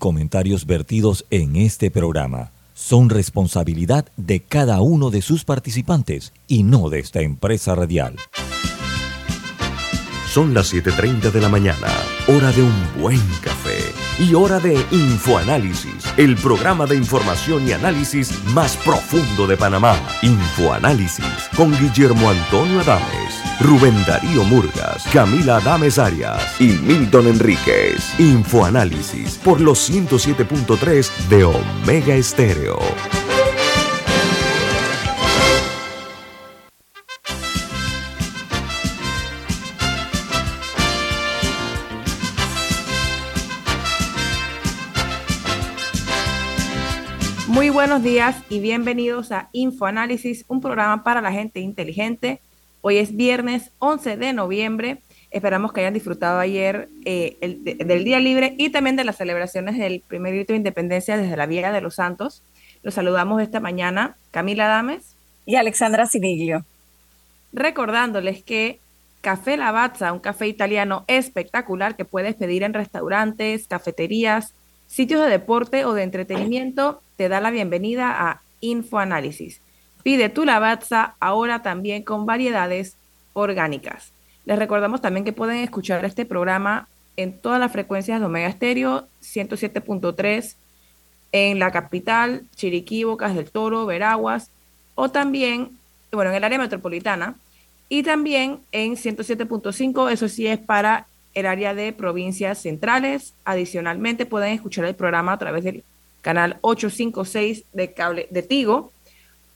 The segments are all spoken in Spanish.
Comentarios vertidos en este programa son responsabilidad de cada uno de sus participantes y no de esta empresa radial. Son las 7.30 de la mañana, hora de un buen café y hora de Infoanálisis, el programa de información y análisis más profundo de Panamá. Infoanálisis con Guillermo Antonio Adames, Rubén Darío Murgas, Camila Adames Arias y Milton Enríquez. Infoanálisis por los 107.3 de Omega Estéreo. Muy buenos días y bienvenidos a Infoanálisis, un programa para la gente inteligente. Hoy es viernes 11 de noviembre. Esperamos que hayan disfrutado ayer eh, el, del día libre y también de las celebraciones del primer grito de independencia desde la Villa de los Santos. Los saludamos esta mañana Camila Dames y Alexandra Siniglio. Recordándoles que Café Lavazza, un café italiano espectacular que puedes pedir en restaurantes, cafeterías, sitios de deporte o de entretenimiento, te da la bienvenida a Infoanálisis. Pide tu lavazza ahora también con variedades orgánicas. Les recordamos también que pueden escuchar este programa en todas las frecuencias de Omega Estéreo, 107.3 en la capital, Chiriquí, Bocas del Toro, Veraguas, o también, bueno, en el área metropolitana, y también en 107.5, eso sí es para el área de provincias centrales. Adicionalmente, pueden escuchar el programa a través del canal 856 de cable de Tigo.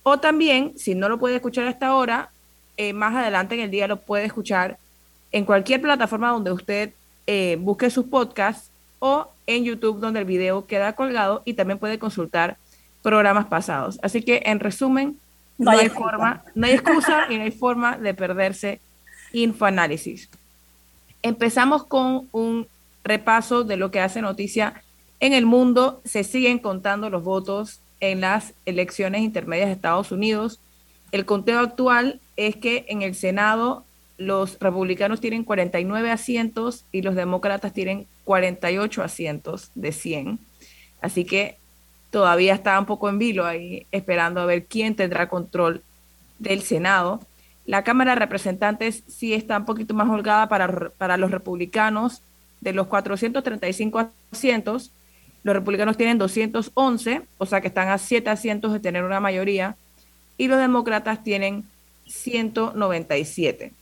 O también, si no lo puede escuchar hasta ahora, eh, más adelante en el día lo puede escuchar en cualquier plataforma donde usted eh, busque sus podcasts o en YouTube donde el video queda colgado y también puede consultar programas pasados. Así que en resumen, no, hay, forma, no hay excusa y no hay forma de perderse infoanálisis. Empezamos con un repaso de lo que hace noticia en el mundo. Se siguen contando los votos en las elecciones intermedias de Estados Unidos. El conteo actual es que en el Senado los republicanos tienen 49 asientos y los demócratas tienen 48 asientos de 100. Así que todavía está un poco en vilo ahí, esperando a ver quién tendrá control del Senado. La Cámara de Representantes sí está un poquito más holgada para, para los republicanos. De los 435 asientos, los republicanos tienen 211, o sea que están a 7 asientos de tener una mayoría, y los demócratas tienen 197.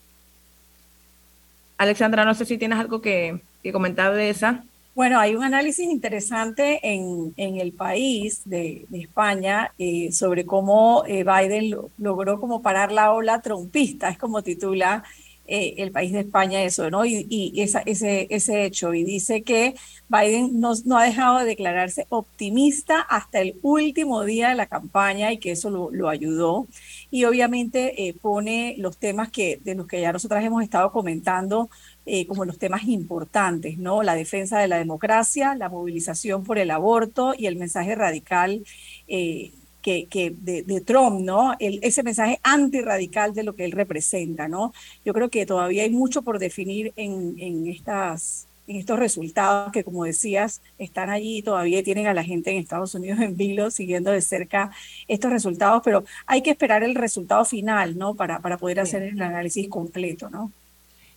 Alexandra, no sé si tienes algo que, comentar de esa. Bueno, hay un análisis interesante en, el país de, de España eh, sobre cómo eh, Biden logró como parar la ola trompista, es como titula eh, el país de España eso, ¿no? Y, esa, ese, ese hecho, y dice que Biden no, no, ha dejado de declararse optimista hasta el último día de la campaña y que eso lo, lo ayudó. Y obviamente pone los temas que, de los que ya nosotras hemos estado comentando eh, como los temas importantes, ¿no? La defensa de la democracia, la movilización por el aborto y el mensaje radical eh, que, que de, de, Trump, ¿no? El, ese mensaje antirradical de lo que él representa, ¿no? Yo creo que todavía hay mucho por definir en, en estas en estos resultados que, como decías, están allí y todavía tienen a la gente en Estados Unidos en vilo siguiendo de cerca estos resultados, pero hay que esperar el resultado final, ¿no? Para, para poder hacer el análisis completo, ¿no?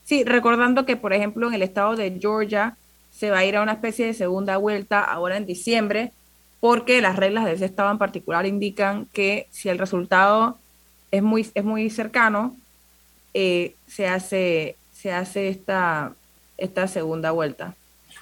Sí, recordando que, por ejemplo, en el estado de Georgia se va a ir a una especie de segunda vuelta ahora en diciembre, porque las reglas de ese estado en particular indican que si el resultado es muy, es muy cercano, eh, se hace, se hace esta, esta segunda vuelta.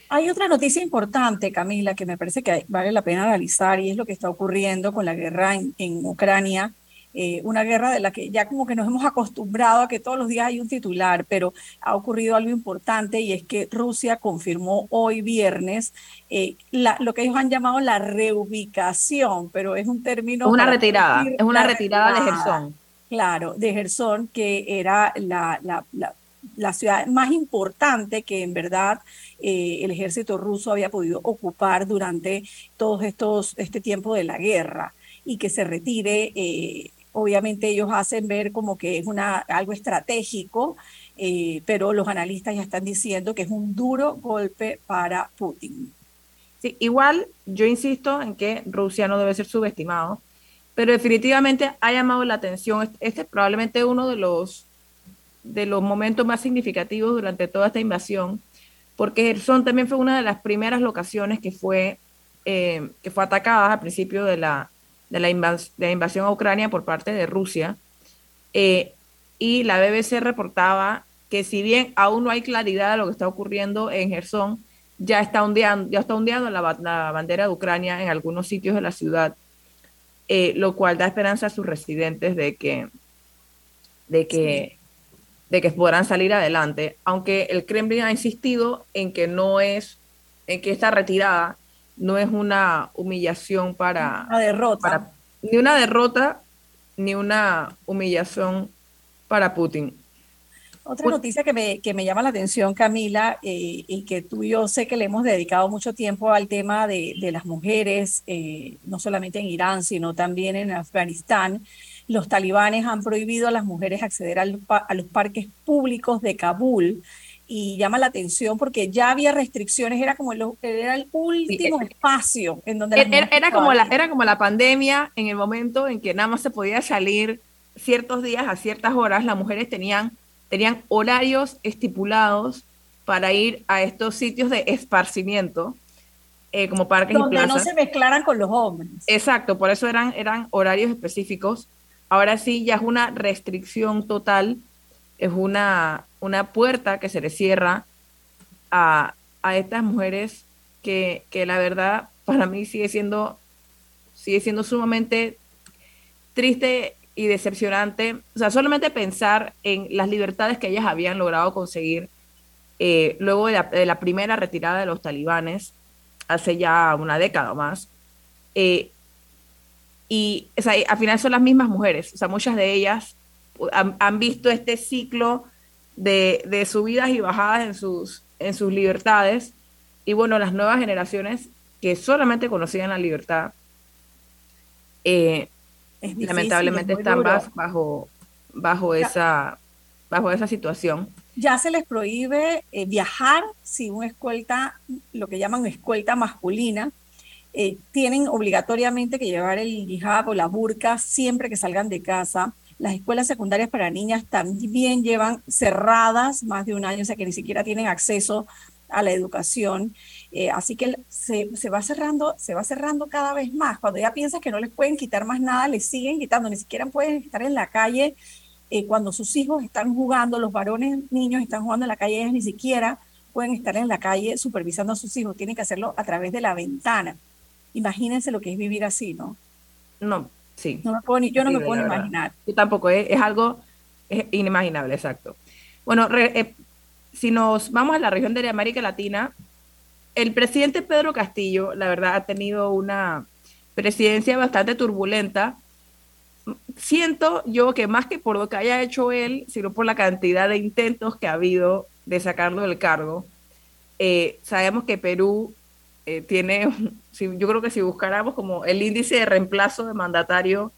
Hay otra noticia importante, Camila, que me parece que vale la pena analizar y es lo que está ocurriendo con la guerra en, en Ucrania eh, una guerra de la que ya como que nos hemos acostumbrado a que todos los días hay un titular, pero ha ocurrido algo importante y es que Rusia confirmó hoy viernes eh, la, lo que ellos han llamado la reubicación, pero es un término... Una retirada, es una retirada, de Gerson. Claro, de Gerson, que era la, la, la la ciudad más importante que en verdad eh, el ejército ruso había podido ocupar durante todo estos, este tiempo de la guerra y que se retire eh, obviamente ellos hacen ver como que es una, algo estratégico, eh, pero los analistas ya están diciendo que es un duro golpe para Putin. Sí, igual yo insisto en que Rusia no debe ser subestimado, pero definitivamente ha llamado la atención. Este es probablemente uno de los, de los momentos más significativos durante toda esta invasión, porque Gerson también fue una de las primeras locaciones que fue, eh, que fue atacada al principio de la, de la, invasión a Ucrania por parte de Rusia. Eh, y la BBC reportaba que si bien aún no hay claridad de lo que está ocurriendo en Gerson, ya está ondeando, ya está ondeando la, bandera de Ucrania en algunos sitios de la ciudad, eh, lo cual da esperanza a sus residentes de que, de que, de que podrán salir adelante, aunque el Kremlin ha insistido en que no es, en que esta retirada no es una humillación para, una derrota. ni una derrota ni una humillación para Putin. Otra noticia que me, que me llama la atención, Camila, eh, y que tú y yo sé que le hemos dedicado mucho tiempo al tema de, de las mujeres, eh, no solamente en Irán, sino también en Afganistán. Los talibanes han prohibido a las mujeres acceder a los parques públicos de Kabul y llama la atención porque ya había restricciones, era como el, era el último e, espacio en donde era, era como la era como la pandemia en el momento en que nada más se podía salir ciertos días a ciertas horas, las mujeres tenían tenían horarios estipulados para ir a estos sitios de esparcimiento, eh, como parques Donde y plazas. no se mezclaran con los hombres. Exacto, por eso eran, eran horarios específicos. Ahora sí, ya es una restricción total, es una, una puerta que se le cierra a, a estas mujeres que, que, la verdad para mí sigue siendo, sigue siendo sumamente triste y decepcionante. O sea, solamente pensar en las libertades que ellas habían logrado conseguir eh, luego de la, primera retirada de los talibanes, hace ya una década o más. Eh, y o sea, al final son las mismas mujeres, o sea, muchas de ellas han, visto este ciclo de, de, subidas y bajadas en sus, en sus libertades. Y bueno, las nuevas generaciones que solamente conocían la libertad, eh, lamentablemente están bajo, bajo, esa, bajo esa situación. Ya se les prohíbe eh, viajar si una escolta, lo que llaman escolta masculina, eh, tienen obligatoriamente que llevar el hijab o la burka siempre que salgan de casa. Las escuelas secundarias para niñas también llevan cerradas más de un año, o sea que ni siquiera tienen acceso a la educación. Eh, así que se, va cerrando, se va cerrando cada vez más. Cuando ya piensas que no les pueden quitar más nada, les siguen quitando, ni siquiera pueden estar en la calle eh, cuando sus hijos están jugando, los varones niños están jugando en la calle, ellas ni siquiera pueden estar en la calle supervisando a sus hijos, tienen que hacerlo a través de la ventana. Imagínense lo que es vivir así, ¿no? No, sí. No me yo no me puedo imaginar. Yo tampoco, es, algo inimaginable, exacto. Bueno, eh, si nos vamos a la región de América Latina, el presidente Pedro Castillo, la verdad, ha tenido una presidencia bastante turbulenta. Siento yo que más que por lo que haya hecho él, sino por la cantidad de intentos que ha habido de sacarlo del cargo. Eh, sabemos que Perú eh, tiene, yo creo que si buscáramos como el índice de reemplazo de mandatario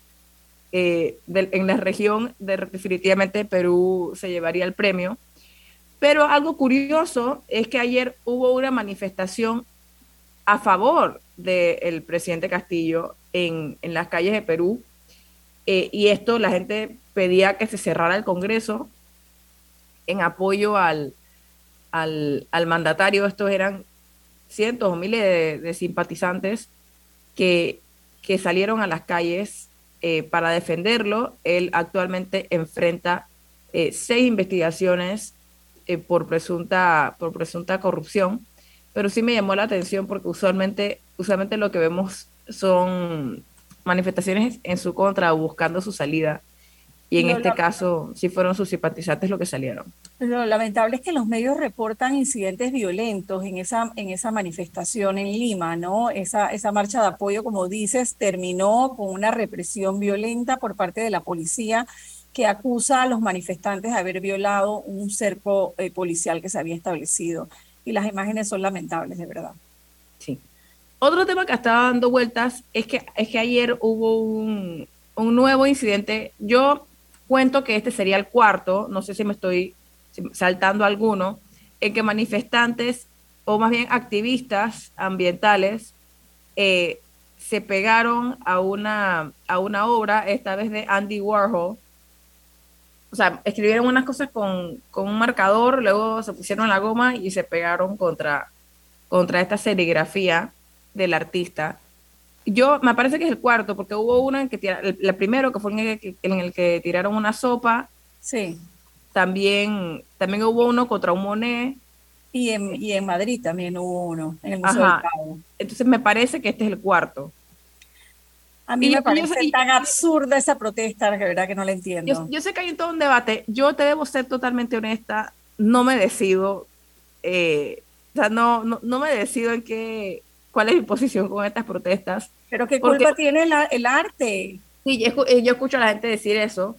eh, en la región, definitivamente Perú se llevaría el premio. Pero algo curioso es que ayer hubo una manifestación a favor del presidente Castillo en, las calles de Perú. Eh, y esto la gente pedía que se cerrara el Congreso en apoyo al, al, mandatario. Estos eran cientos o miles de, simpatizantes que, que, salieron a las calles eh, para defenderlo. Él actualmente enfrenta eh, seis investigaciones eh, por, presunta, por presunta corrupción, pero sí me llamó la atención porque usualmente, usualmente lo que vemos son manifestaciones en su contra o buscando su salida. Y en este caso, sí fueron sus simpatizantes los que salieron. Lo lamentable es que los medios reportan incidentes violentos en esa, en esa manifestación en Lima, ¿no? Esa, esa marcha de apoyo, como dices, terminó con una represión violenta por parte de la policía que acusa a los manifestantes de haber violado un cerco eh, policial que se había establecido. Y las imágenes son lamentables, de verdad. Sí. Otro tema que estaba dando vueltas es que, es que ayer hubo un, un nuevo incidente. Yo cuento que este sería el cuarto, no sé si me estoy saltando alguno, en que manifestantes o más bien activistas ambientales, eh, se pegaron a una, a una obra, esta vez de Andy Warhol. O sea, escribieron unas cosas con, con un marcador, luego se pusieron la goma y se pegaron contra, contra esta serigrafía del artista. Yo, me parece que es el cuarto, porque hubo uno en que tiraron, el, primero que fue en el que tiraron una sopa. Sí. También, también hubo uno contra un Monet. Y en, y en Madrid también hubo uno, en el Museo del Cabo. Entonces me parece que este es el cuarto. A mí me parece tan absurda esa protesta, de verdad que no la entiendo. Yo, sé que hay todo un debate. Yo te debo ser totalmente honesta. No me decido. Eh, o sea, no, no, no, me decido en qué, cuál es mi posición con estas protestas. Pero qué culpa tiene el arte. Sí, yo, yo, escucho a la gente decir eso.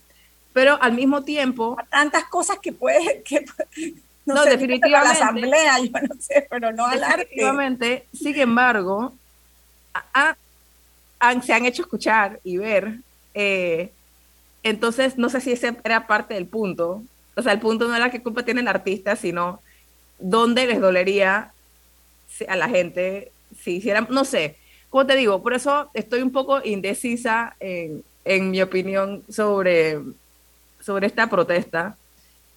Pero al mismo tiempo. tantas cosas que puede. Que, no, definitivamente. la asamblea, yo no sé, pero no al arte. Definitivamente, sin embargo, se han hecho escuchar y ver. Eh, entonces, no sé si ese era parte del punto. O sea, el punto no era qué culpa tiene el artista, sino dónde les dolería a la gente si hicieran, no sé, como te digo, por eso estoy un poco indecisa en, en mi opinión sobre, sobre esta protesta.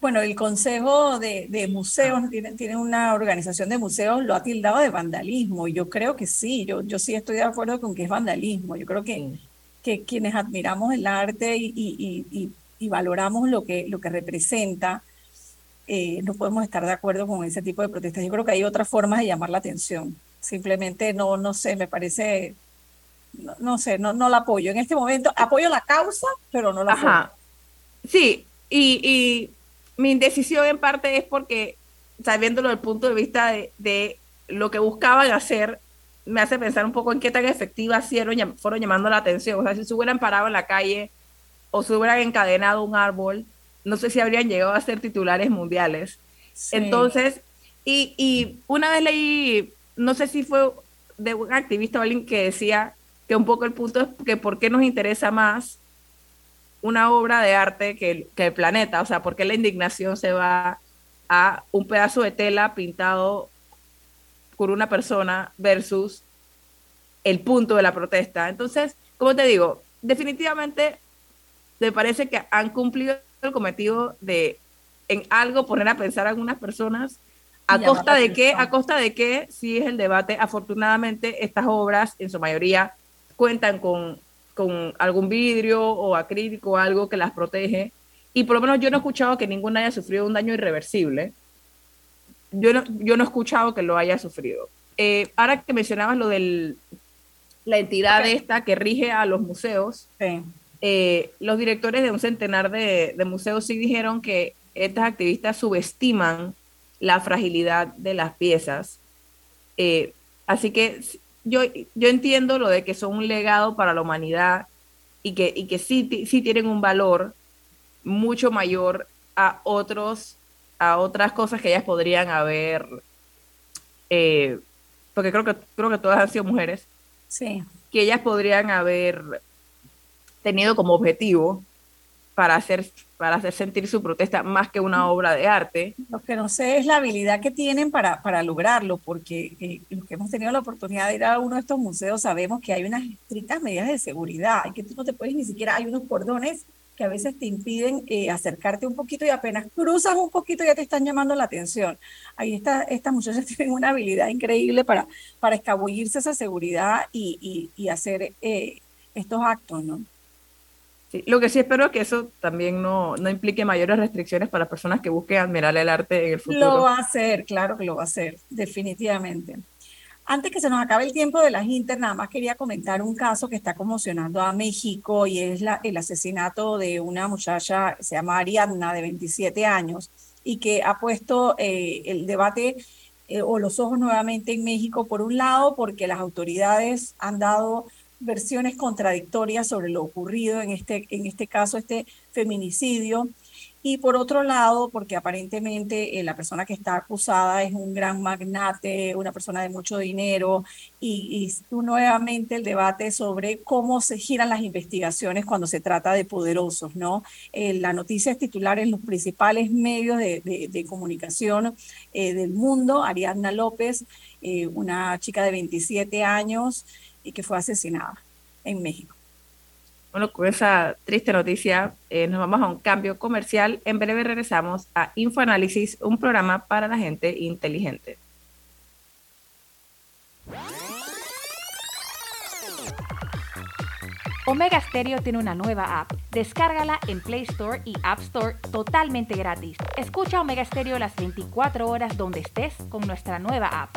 Bueno, el Consejo de, de Museos tiene, tiene, una organización de museos, lo ha tildado de vandalismo. Y yo creo que sí, yo, yo sí estoy de acuerdo con que es vandalismo. Yo creo que, que quienes admiramos el arte y, y, y, y, valoramos lo que, lo que representa, eh, no podemos estar de acuerdo con ese tipo de protestas. Yo creo que hay otras formas de llamar la atención. Simplemente no, no sé, me parece, no, sé, no, no la apoyo. En este momento apoyo la causa, pero no la Ajá. Sí, y, y mi indecisión en parte es porque, sabiéndolo desde el punto de vista de, lo que buscaban hacer, me hace pensar un poco en qué tan efectivas fueron, fueron llamando la atención. O sea, si se hubieran parado en la calle o se hubieran encadenado un árbol, no sé si habrían llegado a ser titulares mundiales. Entonces, y, y, una vez leí, no sé si fue de un activista o alguien que decía que un poco el punto es que por qué nos interesa más una obra de arte que, el planeta, o sea, ¿por qué la indignación se va a un pedazo de tela pintado por una persona versus el punto de la protesta? Entonces, como te digo, definitivamente me parece que han cumplido el cometido de en algo poner a pensar a algunas personas. A costa de qué, a costa de qué, si es el debate, afortunadamente estas obras en su mayoría cuentan con con algún vidrio o acrílico o algo que las protege. Y por lo menos yo no he escuchado que ninguna haya sufrido un daño irreversible. Yo no, yo no he escuchado que lo haya sufrido. Eh, ahora que mencionabas lo de la entidad esta que rige a los museos, eh, los directores de un centenar de, de, museos sí dijeron que estas activistas subestiman la fragilidad de las piezas. Eh, así que yo, yo entiendo lo de que son un legado para la humanidad y que, y que sí, sí tienen un valor mucho mayor a otros, a otras cosas que ellas podrían haber, eh, porque creo que, creo que todas han sido mujeres, sí. que ellas podrían haber tenido como objetivo para hacer, para hacer sentir su protesta más que una obra de arte. Lo que no sé es la habilidad que tienen para, para lograrlo, porque eh, los que hemos tenido la oportunidad de ir a uno de estos museos sabemos que hay unas estrictas medidas de seguridad, y que tú no te puedes ni siquiera, hay unos cordones que a veces te impiden eh, acercarte un poquito y apenas cruzas un poquito ya te están llamando la atención. Ahí está, estas muchachas tienen una habilidad increíble para, para escabullirse esa seguridad y, y, hacer eh, estos actos, ¿no? Lo que sí espero es que eso también no, no, implique mayores restricciones para personas que busquen admirar el arte en el futuro. Lo va a hacer, claro que lo va a hacer, definitivamente. Antes que se nos acabe el tiempo de las Inter, nada más quería comentar un caso que está conmocionando a México y es el asesinato de una muchacha, se llama Ariadna, de 27 años, y que ha puesto eh, el debate eh, o los ojos nuevamente en México, por un lado, porque las autoridades han dado versiones contradictorias sobre lo ocurrido en este, en este caso, este feminicidio. y por otro lado, porque aparentemente eh, la persona que está acusada es un gran magnate, una persona de mucho dinero, y, nuevamente el debate sobre cómo se giran las investigaciones cuando se trata de poderosos, ¿no? Eh, la noticia es titular en los principales medios de, comunicación eh, del mundo, Ariadna López, una chica de 27 años y que fue asesinada en México. Bueno, con esa triste noticia eh, nos vamos a un cambio comercial. En breve regresamos a Infoanálisis, un programa para la gente inteligente. Omega Stereo tiene una nueva app. Descárgala en Play Store y App Store totalmente gratis. Escucha Omega Stereo las 24 horas donde estés con nuestra nueva app.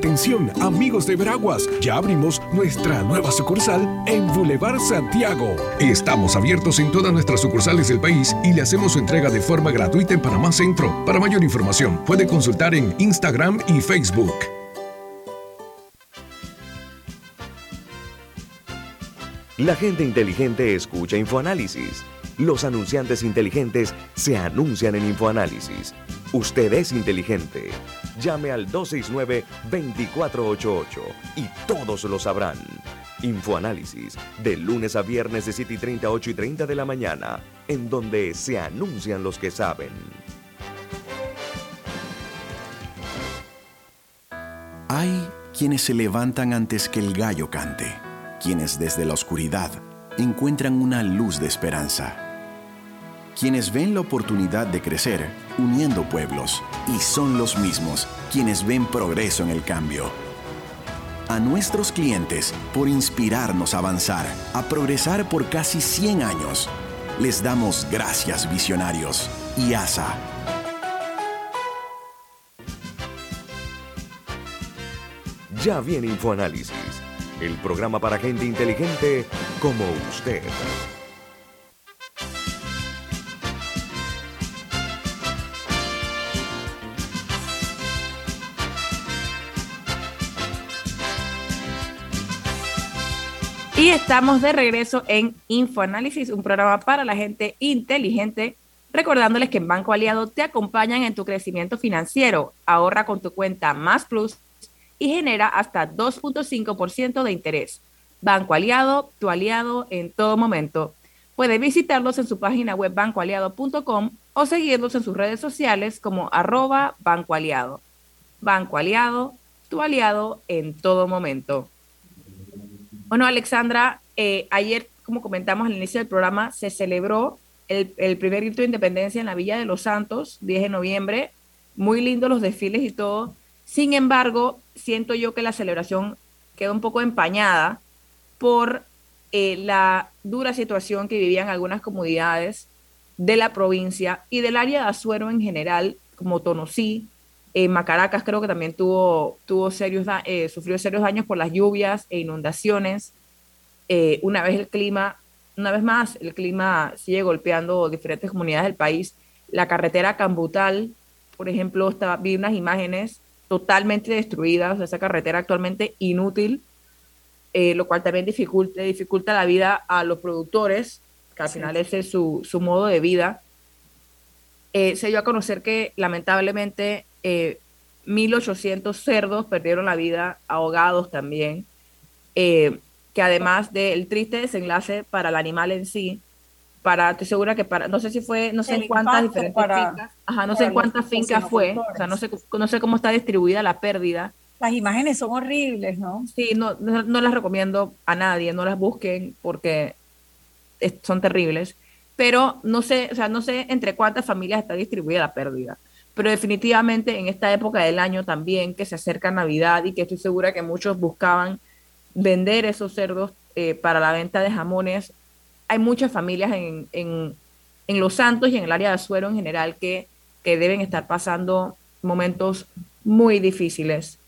Atención, amigos de Veraguas, ya abrimos nuestra nueva sucursal en Boulevard Santiago. Estamos abiertos en todas nuestras sucursales del país y le hacemos su entrega de forma gratuita en Panamá Centro. Para mayor información, puede consultar en Instagram y Facebook. La gente inteligente escucha InfoAnálisis. Los anunciantes inteligentes se anuncian en InfoAnálisis. Usted es inteligente. Llame al 269-2488 y todos lo sabrán. Infoanálisis, de lunes a viernes de 7 y 30 a 8 y 30 de la mañana, en donde se anuncian los que saben. Hay quienes se levantan antes que el gallo cante, quienes desde la oscuridad encuentran una luz de esperanza quienes ven la oportunidad de crecer uniendo pueblos y son los mismos quienes ven progreso en el cambio. A nuestros clientes por inspirarnos a avanzar, a progresar por casi 100 años. Les damos gracias visionarios y ASA. Ya viene InfoAnálisis, el programa para gente inteligente como usted. Estamos de regreso en InfoAnálisis, un programa para la gente inteligente, recordándoles que en Banco Aliado te acompañan en tu crecimiento financiero. Ahorra con tu cuenta Más Plus y genera hasta 2.5% de interés. Banco Aliado, tu aliado en todo momento. Puede visitarlos en su página web bancoaliado.com o seguirlos en sus redes sociales como arroba Banco Aliado. Banco Aliado, tu aliado en todo momento. Bueno, Alexandra, eh, ayer, como comentamos al inicio del programa, se celebró el, el, primer grito de independencia en la Villa de los Santos, 10 de noviembre. Muy lindos los desfiles y todo. Sin embargo, siento yo que la celebración quedó un poco empañada por eh, la dura situación que vivían algunas comunidades de la provincia y del área de Azuero en general, como Tonosí, eh, Macaracas creo que también tuvo, tuvo serios, eh, sufrió serios daños por las lluvias e inundaciones. Eh, una vez el clima, una vez más, el clima sigue golpeando diferentes comunidades del país. La carretera Cambutal, por ejemplo, está, vi unas imágenes totalmente destruidas, esa carretera actualmente inútil, lo cual también dificulta, dificulta la vida a los productores, que al final ese es su, su modo de vida. se dio a conocer que lamentablemente 1.800 eh, cerdos perdieron la vida, ahogados también, eh, que además del triste desenlace para el animal en sí, para, estoy segura que para, no sé si fue, no sé en cuántas diferentes fincas, ajá, no sé en cuántas fincas fue, o sea, no sé, no sé cómo está distribuida la pérdida. Las imágenes son horribles, ¿no? Sí, no, no, las recomiendo a nadie, no las busquen porque son terribles, pero no sé, o sea, no sé entre cuántas familias está distribuida la pérdida pero definitivamente en esta época del año también, que se acerca Navidad y que estoy segura que muchos buscaban vender esos cerdos eh, para la venta de jamones. Hay muchas familias en, en, en, Los Santos y en el área de Azuero en general que, que deben estar pasando momentos muy difíciles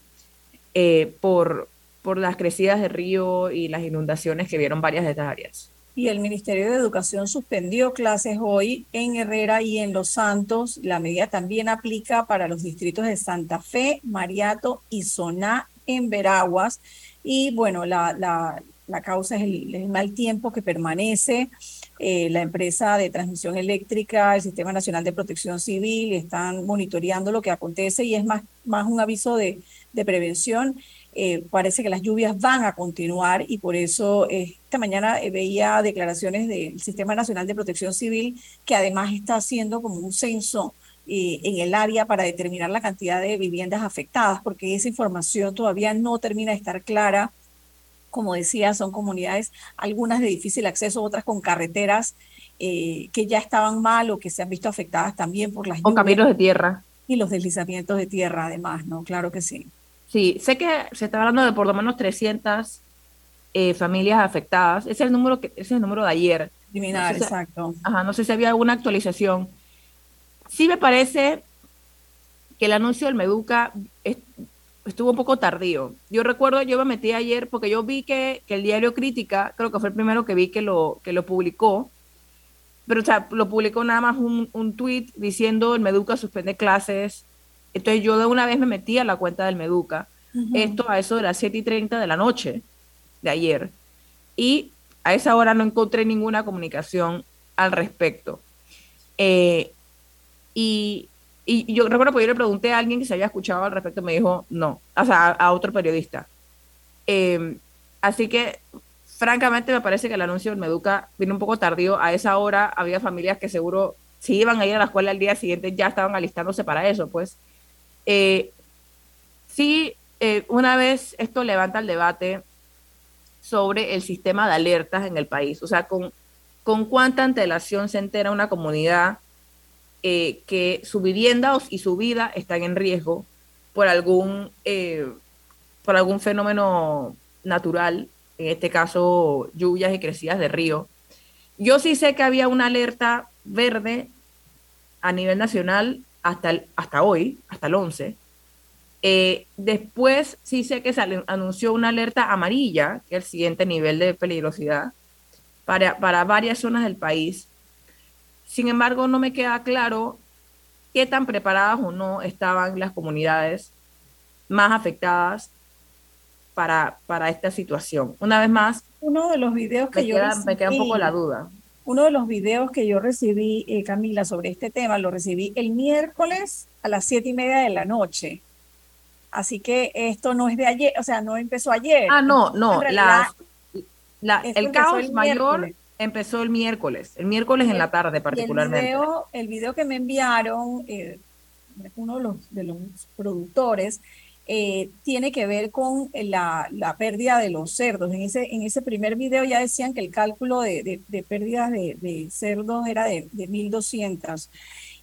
eh, por, por las crecidas de río y las inundaciones que vieron varias de estas áreas. Y el Ministerio de Educación suspendió clases hoy en Herrera y en Los Santos. La medida también aplica para los distritos de Santa Fe, Mariato y Soná en Veraguas. Y bueno, la, la, la causa es el, mal tiempo que permanece. Eh, la empresa de transmisión eléctrica, el Sistema Nacional de Protección Civil están monitoreando lo que acontece y es más, más un aviso de, de prevención eh, parece que las lluvias van a continuar y por eso eh, esta mañana eh, veía declaraciones del Sistema Nacional de Protección Civil que además está haciendo como un censo en el área para determinar la cantidad de viviendas afectadas, porque esa información todavía no termina de estar clara. Como decía, son comunidades, algunas de difícil acceso, otras con carreteras que ya estaban mal o que se han visto afectadas también por las lluvias. O caminos de tierra. Y los deslizamientos de tierra, además, ¿no? Claro que sí. Sí, sé que se está hablando de por lo menos 300 eh, familias afectadas. Ese es el número que ese es el número de ayer. Criminal, exacto. Ajá, no sé si había alguna actualización. Sí me parece que el anuncio del Meduca estuvo un poco tardío. Yo recuerdo, yo me metí ayer porque yo vi que, que, el diario Crítica, creo que fue el primero que vi que lo, que lo publicó, pero o sea, lo publicó nada más un, un tweet diciendo el Meduca suspende clases entonces yo de una vez me metí a la cuenta del Meduca, esto a eso de las 7 y 30 de la noche de ayer, y a esa hora no encontré ninguna comunicación al respecto. Eh, y, y, yo recuerdo que yo le pregunté a alguien que se había escuchado al respecto, me dijo no, o sea, a, otro periodista. Eh, así que, francamente, me parece que el anuncio del Meduca vino un poco tardío. A esa hora había familias que seguro, si iban a ir a la escuela el día siguiente, ya estaban alistándose para eso, pues. Eh, sí, eh, una vez esto levanta el debate sobre el sistema de alertas en el país, o sea, con, con cuánta antelación se entera una comunidad eh, que su vivienda y su vida están en riesgo por algún, por algún fenómeno natural, en este caso lluvias y crecidas de río. Yo sí sé que había una alerta verde a nivel nacional hasta, hasta hoy, hasta el 11. Eh, después sí sé que se anunció una alerta amarilla, que es el siguiente nivel de peligrosidad, para, para varias zonas del país. Sin embargo, no me queda claro qué tan preparadas o no estaban las comunidades más afectadas para, para esta situación. Una vez más, uno de los videos que yo me queda un poco la duda. Uno de los videos que yo recibí, eh, Camila, sobre este tema, lo recibí el miércoles a las siete y media de la noche. Así que esto no es de ayer, o sea, no empezó ayer. Ah, no, no, la, el caos mayor empezó el miércoles, el miércoles en la tarde particularmente. El video, el video, que me enviaron, eh, uno de los, de los productores, eh, tiene que ver con la, pérdida de los cerdos. En ese, en ese primer video ya decían que el cálculo de, de, pérdidas de, cerdos era de, de 1.200.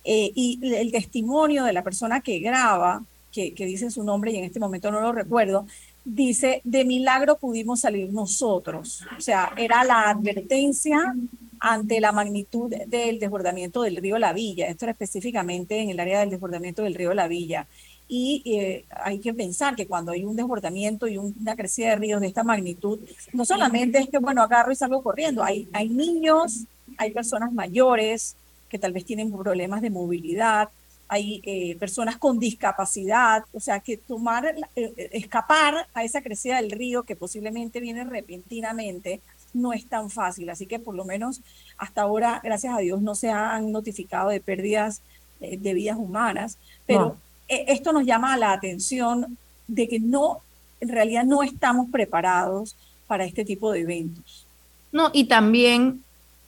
Eh, y el testimonio de la persona que graba, que, que dice su nombre y en este momento no lo recuerdo, dice, de milagro pudimos salir nosotros. O sea, era la advertencia ante la magnitud del desbordamiento del río La Villa. Esto era específicamente en el área del desbordamiento del río La Villa y eh, hay que pensar que cuando hay un desbordamiento y una crecida de ríos de esta magnitud, no solamente es que, bueno, agarro y salgo corriendo, hay, hay niños, hay personas mayores que tal vez tienen problemas de movilidad, hay eh, personas con discapacidad, o sea, que tomar, eh, escapar a esa crecida del río que posiblemente viene repentinamente, no es tan fácil. Así que por lo menos hasta ahora, gracias a Dios, no se han notificado de pérdidas de vidas humanas, pero... E, esto nos llama la atención de que no, en realidad no estamos preparados para este tipo de eventos. No, y también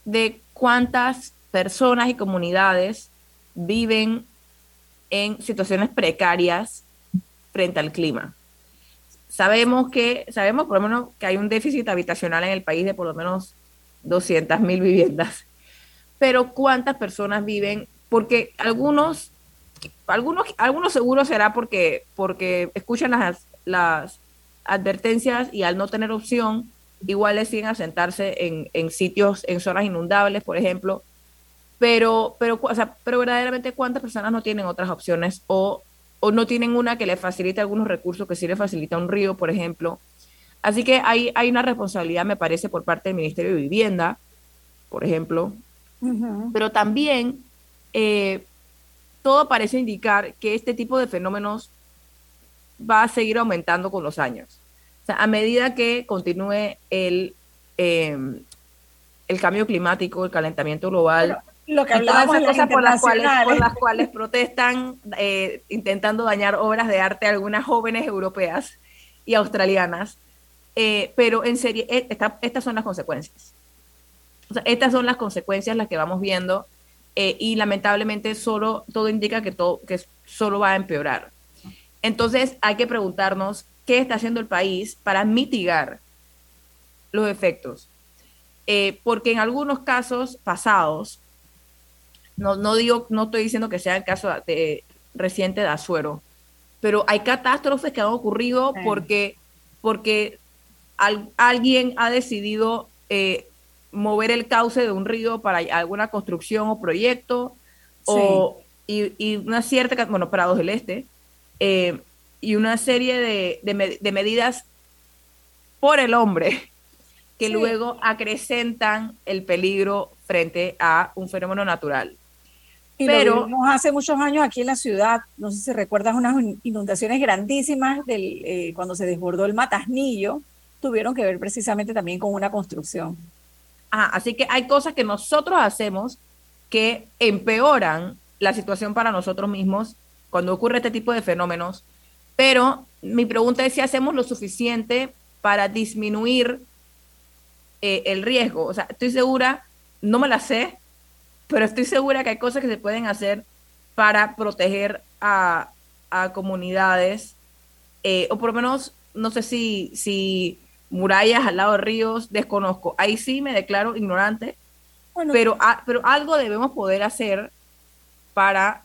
de cuántas personas y comunidades viven en situaciones precarias frente al clima. Sabemos que, sabemos por lo menos que hay un déficit habitacional en el país de por lo menos 200 mil viviendas, pero cuántas personas viven, porque algunos algunos, algunos seguro será porque, porque escuchan las, las advertencias y al no tener opción iguales siguen a sentarse en, en sitios, en zonas inundables, por ejemplo, pero, pero, o sea, pero verdaderamente cuántas personas no tienen otras opciones o, o no tienen una que le facilite algunos recursos que sí le facilita un río, por ejemplo. Así que hay, hay una responsabilidad, me parece, por parte del Ministerio de Vivienda, por ejemplo, pero también eh, todo parece indicar que este tipo de fenómenos va a seguir aumentando con los años. O sea, a medida que continúe el, em, el cambio climático, el calentamiento global, lo que hablábamos de cosas por las, cuales, por las cuales protestan eh, intentando dañar obras de arte algunas jóvenes europeas y australianas. Eh, pero en serie, estas son las consecuencias. O sea, estas son las consecuencias las que vamos viendo eh, y lamentablemente solo todo indica que todo que solo va a empeorar. Entonces hay que preguntarnos qué está haciendo el país para mitigar los efectos, eh, porque en algunos casos pasados, no, no digo, no estoy diciendo que sea el caso de, reciente de Azuero, pero hay catástrofes que han ocurrido porque, porque alguien ha decidido eh, mover el cauce de un río para alguna construcción o proyecto, o, y, una cierta, bueno, Prados del Este, eh, y una serie de, de, medidas por el hombre que luego acrecentan el peligro frente a un fenómeno natural. Pero hace muchos años aquí en la ciudad, no sé si recuerdas unas inundaciones grandísimas del, eh, cuando se desbordó el Matasnillo, tuvieron que ver precisamente también con una construcción así que hay cosas que nosotros hacemos que empeoran la situación para nosotros mismos cuando ocurre este tipo de fenómenos. Pero mi pregunta es si hacemos lo suficiente para disminuir eh, el riesgo. O sea, estoy segura, no me la sé, pero estoy segura que hay cosas que se pueden hacer para proteger a, comunidades, eh, o por lo menos, no sé si, si murallas al lado de ríos, desconozco. Ahí sí me declaro ignorante, pero, pero algo debemos poder hacer para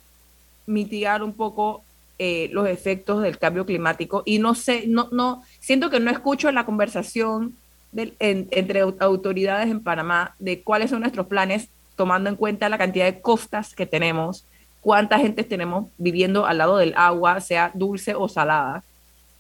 mitigar un poco eh, los efectos del cambio climático. Y no sé, no, no, siento que no escucho la conversación entre autoridades en Panamá de cuáles son nuestros planes, tomando en cuenta la cantidad de costas que tenemos, cuánta gente tenemos viviendo al lado del agua, sea dulce o salada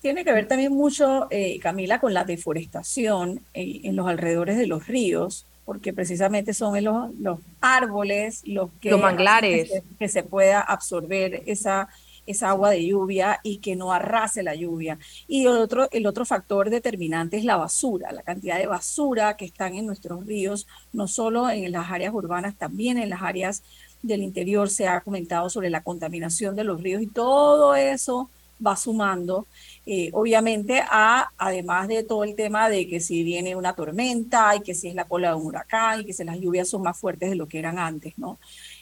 tiene que ver también mucho, eh, Camila, con la deforestación en, los alrededores de los ríos, porque precisamente son los, los árboles los que... Los manglares. Que se, pueda absorber esa, esa agua de lluvia y que no arrase la lluvia. Y el otro, el otro factor determinante es la basura, la cantidad de basura que están en nuestros ríos, no solo en las áreas urbanas, también en las áreas del interior se ha comentado sobre la contaminación de los ríos y todo eso va sumando eh, obviamente, a, además de todo el tema de que si viene una tormenta y que si es la cola de un huracán y que si las lluvias son más fuertes de lo que eran antes, ¿no?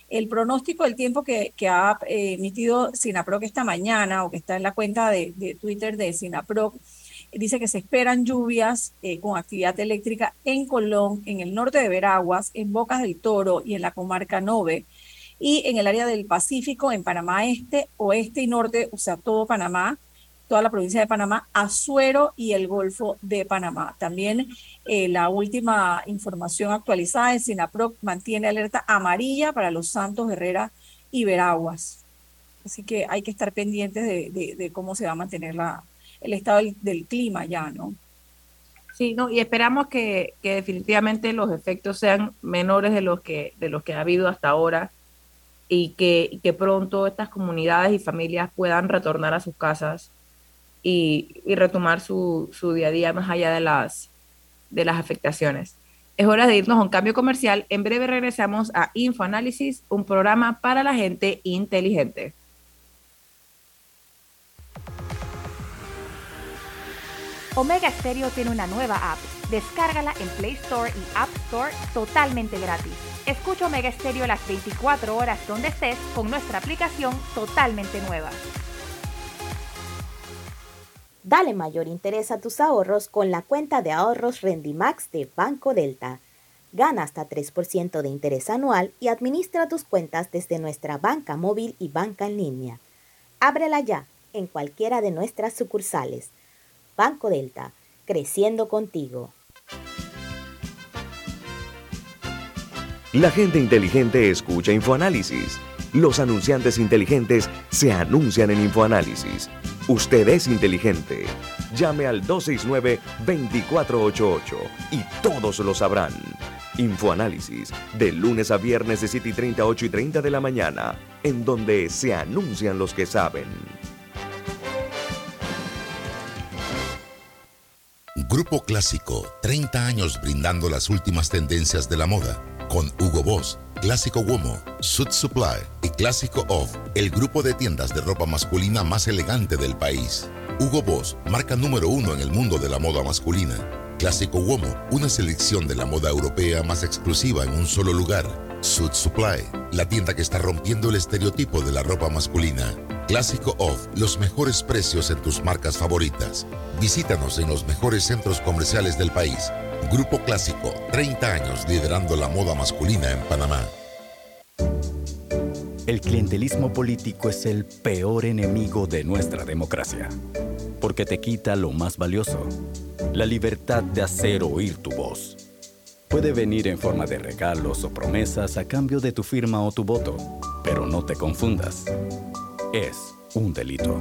El pronóstico del tiempo que, ha eh, emitido Sinaproc esta mañana o que está en la cuenta de, de Twitter de Sinaproc dice que se esperan lluvias eh, con actividad eléctrica en Colón, en el norte de Veraguas, en Bocas del Toro y en la comarca Nove, y en el área del Pacífico, en Panamá Este, Oeste y Norte, o sea, todo Panamá, toda la provincia de Panamá, Azuero y el Golfo de Panamá. También eh, la última información actualizada en SINAPROC mantiene alerta amarilla para los Santos, Herrera y Veraguas. Así que hay que estar pendientes de, cómo se va a mantener la, el estado del, clima ya, ¿no? Sí, no, y esperamos que, definitivamente los efectos sean menores de los que, de los que ha habido hasta ahora y que pronto estas comunidades y familias puedan retornar a sus casas y, retomar su, día a día más allá de las, de las afectaciones. Es hora de irnos a un cambio comercial. En breve regresamos a InfoAnálisis, un programa para la gente inteligente. Omega Stereo tiene una nueva app. Descárgala en Play Store y App Store totalmente gratis. Escucha Omega Stereo las 24 horas donde estés con nuestra aplicación totalmente nueva. Dale mayor interés a tus ahorros con la cuenta de ahorros Rendimax de Banco Delta. Gana hasta 3% de interés anual y administra tus cuentas desde nuestra banca móvil y banca en línea. Ábrela ya en cualquiera de nuestras sucursales. Banco Delta, creciendo contigo. La gente inteligente escucha InfoAnálisis. Los anunciantes inteligentes se anuncian en InfoAnálisis. Usted es inteligente. Llame al 269-2488 y todos lo sabrán. Infoanálisis, de lunes a viernes de 7 y 30, 8 y 30 de la mañana, en donde se anuncian los que saben. Grupo Clásico, 30 años brindando las últimas tendencias de la moda, con Hugo Boss, Clásico Womo, Suit Supply y Clásico Off, el grupo de tiendas de ropa masculina más elegante del país. Hugo Boss, marca número uno en el mundo de la moda masculina. Clásico Womo, una selección de la moda europea más exclusiva en un solo lugar. Suit Supply, la tienda que está rompiendo el estereotipo de la ropa masculina. Clásico Off, los mejores precios en tus marcas favoritas. Visítanos en los mejores centros comerciales del país. Grupo Clásico, 30 años liderando la moda masculina en Panamá. El clientelismo político es el peor enemigo de nuestra democracia, porque te quita lo más valioso, la libertad de hacer oír tu voz. Puede venir en forma de regalos o promesas a cambio de tu firma o tu voto, pero no te confundas. Es un delito.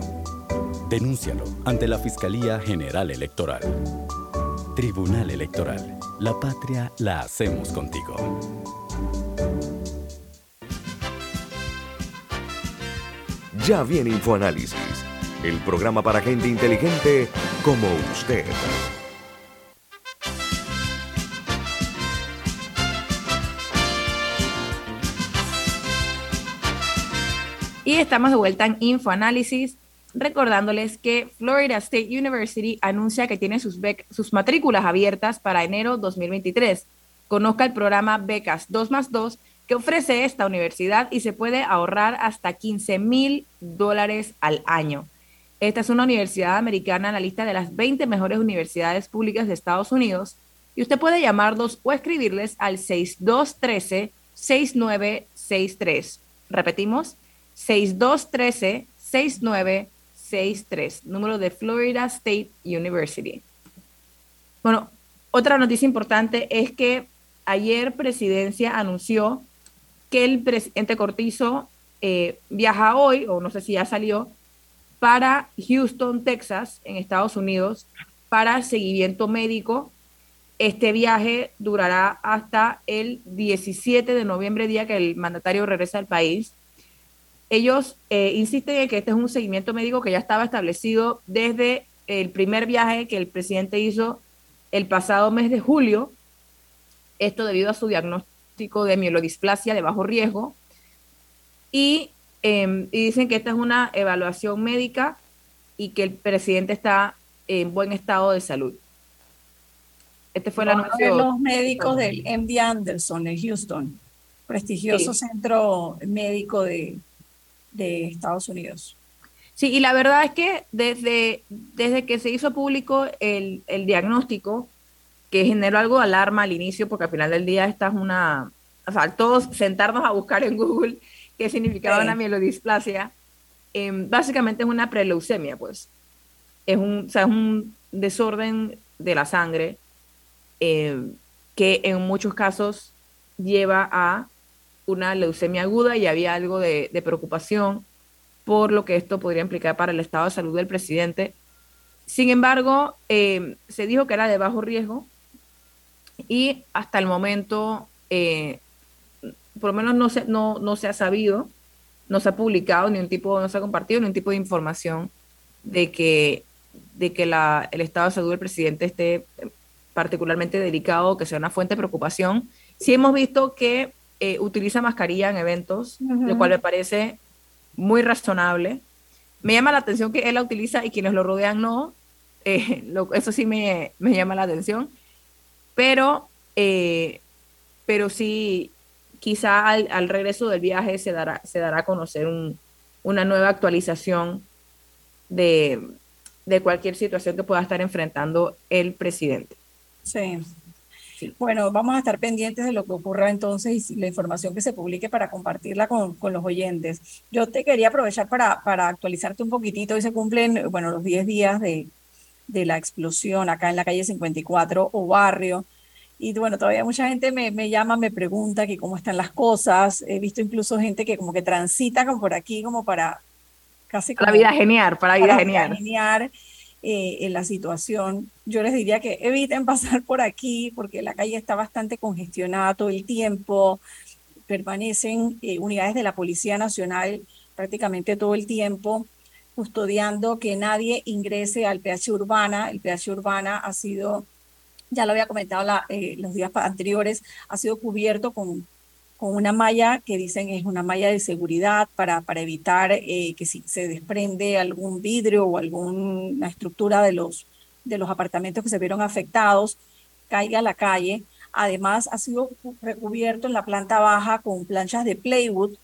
Denúncialo ante la Fiscalía General Electoral. Tribunal Electoral. La patria la hacemos contigo. Ya viene InfoAnálisis, el programa para gente inteligente como usted. Y estamos de vuelta en InfoAnálisis, recordándoles que Florida State University anuncia que tiene sus, sus matrículas abiertas para enero 2023. Conozca el programa Becas 2 más 2 que ofrece esta universidad y se puede ahorrar hasta 15 mil dólares al año. Esta es una universidad americana en la lista de las 20 mejores universidades públicas de Estados Unidos y usted puede llamarlos o escribirles al 6213-6963. Repetimos, 6213-6963, número de Florida State University. Bueno, otra noticia importante es que ayer Presidencia anunció que el presidente Cortizo eh, viaja hoy, o no sé si ya salió, para Houston, Texas, en Estados Unidos, para seguimiento médico. Este viaje durará hasta el 17 de noviembre, día que el mandatario regresa al país. Ellos eh, insisten en que este es un seguimiento médico que ya estaba establecido desde el primer viaje que el presidente hizo el pasado mes de julio, esto debido a su diagnóstico de mielodisplasia de bajo riesgo. Em, y, dicen que esta es una evaluación médica y que el presidente está en buen estado de salud. Este fue el anuncio. los médicos del MD Anderson en Houston, prestigioso centro médico de, de, Estados Unidos. Sí, y la verdad es que desde, desde que se hizo público el, el diagnóstico, que generó algo de alarma al inicio, porque al final del día esta es una, o sea, todos sentarnos a buscar en Google qué significaba una mielodisplasia, em, básicamente es una preleucemia, pues. Es un, o sea, es un desorden de la sangre em, que en muchos casos lleva a una leucemia aguda y había algo de, preocupación por lo que esto podría implicar para el estado de salud del presidente. Sin embargo, em, se dijo que era de bajo riesgo, y hasta el momento, eh, por lo menos no se, no, no se ha sabido, no se ha publicado, ni un tipo, no se ha compartido ni un tipo de información de que, de que el estado de salud del presidente esté particularmente delicado, que sea una fuente de preocupación. Sí hemos visto que eh, utiliza mascarilla en eventos, lo cual me parece muy razonable. Me llama la atención que él la utiliza y quienes lo rodean no. Eh, eso sí me, me llama la atención pero, eh, pero sí, quizá al, regreso del viaje se dará, se dará a conocer una nueva actualización de, cualquier situación que pueda estar enfrentando el presidente. Sí. Bueno, vamos a estar pendientes de lo que ocurra entonces y la información que se publique para compartirla con, los oyentes. Yo te quería aprovechar para, para actualizarte un poquitito. Hoy se cumplen, bueno, los 10 días de, de la explosión acá en la calle 54 o barrio. Y bueno, todavía mucha gente me, me, llama, me pregunta que cómo están las cosas. He visto incluso gente que como que transita como por aquí como para casi... Como, para vida genial, para vida genial. genial eh, en la situación. Yo les diría que eviten pasar por aquí porque la calle está bastante congestionada todo el tiempo. Permanecen eh, unidades de la Policía Nacional prácticamente todo el tiempo custodiando que nadie ingrese al PH Urbana. El PH Urbana ha sido, ya lo había comentado eh, los días anteriores, ha sido cubierto con, con una malla que dicen es una malla de seguridad para, para evitar eh, que si se desprende algún vidrio o alguna estructura de los, de los apartamentos que se vieron afectados, caiga a la calle. Además, ha sido recubierto en la planta baja con planchas de playwood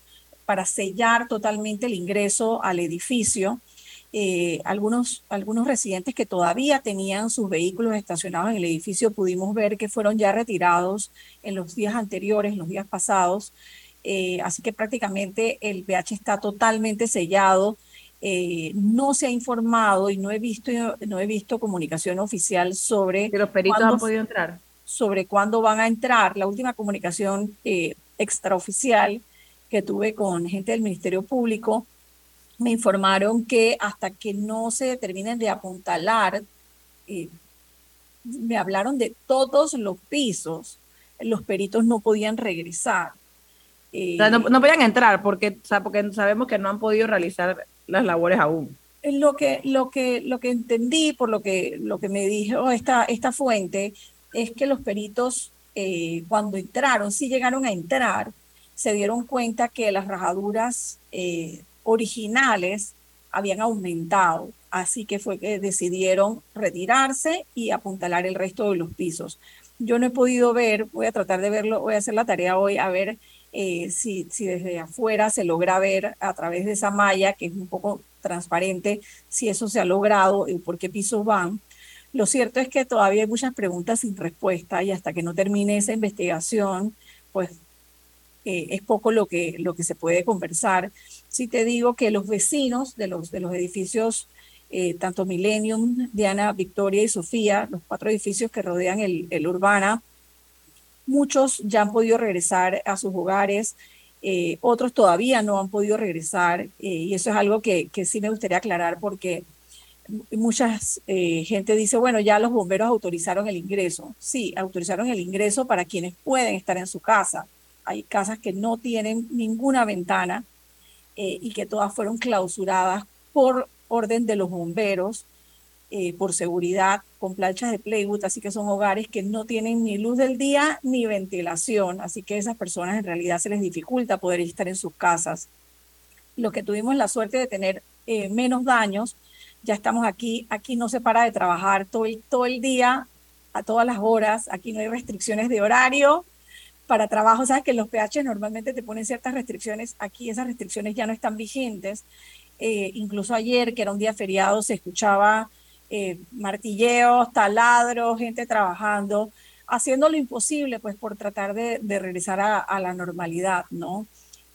para sellar totalmente el ingreso al edificio. Eh, algunos, algunos residentes que todavía tenían sus vehículos estacionados en el edificio pudimos ver que fueron ya retirados en los días anteriores, en los días pasados. Eh, así que prácticamente el PH está totalmente sellado. Eh, no se ha informado y no he visto, no he visto comunicación oficial sobre. Que los peritos han podido entrar. Sobre cuándo van a entrar. La última comunicación extraoficial que tuve con gente del Ministerio Público, me informaron que hasta que no se terminen de apuntalar, eh, me hablaron de todos los pisos, los peritos no podían regresar. no, podían entrar porque, porque sabemos que no han podido realizar las labores aún. Lo que, lo que, lo que entendí por lo que, lo que me dijo esta, esta fuente es que los peritos eh, cuando entraron, sí llegaron a entrar, se dieron cuenta que las rajaduras eh, originales habían aumentado, así que fue que decidieron retirarse y apuntalar el resto de los pisos. Yo no he podido ver, voy a tratar de verlo, voy a hacer la tarea hoy a ver eh, si, si desde afuera se logra ver a través de esa malla, que es un poco transparente, si eso se ha logrado y por qué pisos van. Lo cierto es que todavía hay muchas preguntas sin respuesta y hasta que no termine esa investigación, pues eh, es poco lo que, lo que se puede conversar. Si te digo que los vecinos de los, de los edificios, eh, tanto Millennium, Diana, Victoria y Sofía, los cuatro edificios que rodean el, el Urbana, muchos ya han podido regresar a sus hogares, eh, otros todavía no han podido regresar y eso es algo que, que, sí me gustaría aclarar porque mucha gente dice, bueno, ya los bomberos autorizaron el ingreso. Sí, autorizaron el ingreso para quienes pueden estar en su casa hay casas que no tienen ninguna ventana eh, y que todas fueron clausuradas por orden de los bomberos, eh, por seguridad, con planchas de playwood, así que son hogares que no tienen ni luz del día ni ventilación, así que a esas personas en realidad se les dificulta poder estar en sus casas. Los que tuvimos la suerte de tener eh, menos daños, ya estamos aquí, aquí no se para de trabajar todo el, todo el día, a todas las horas, aquí no hay restricciones de horario, para trabajo, sabes que los PH normalmente te ponen ciertas restricciones, aquí esas restricciones ya no están vigentes. Eh, incluso ayer, que era un día feriado, se escuchaba eh, martilleos, taladros, gente trabajando, haciendo lo imposible pues por tratar de, regresar a, la normalidad, ¿no?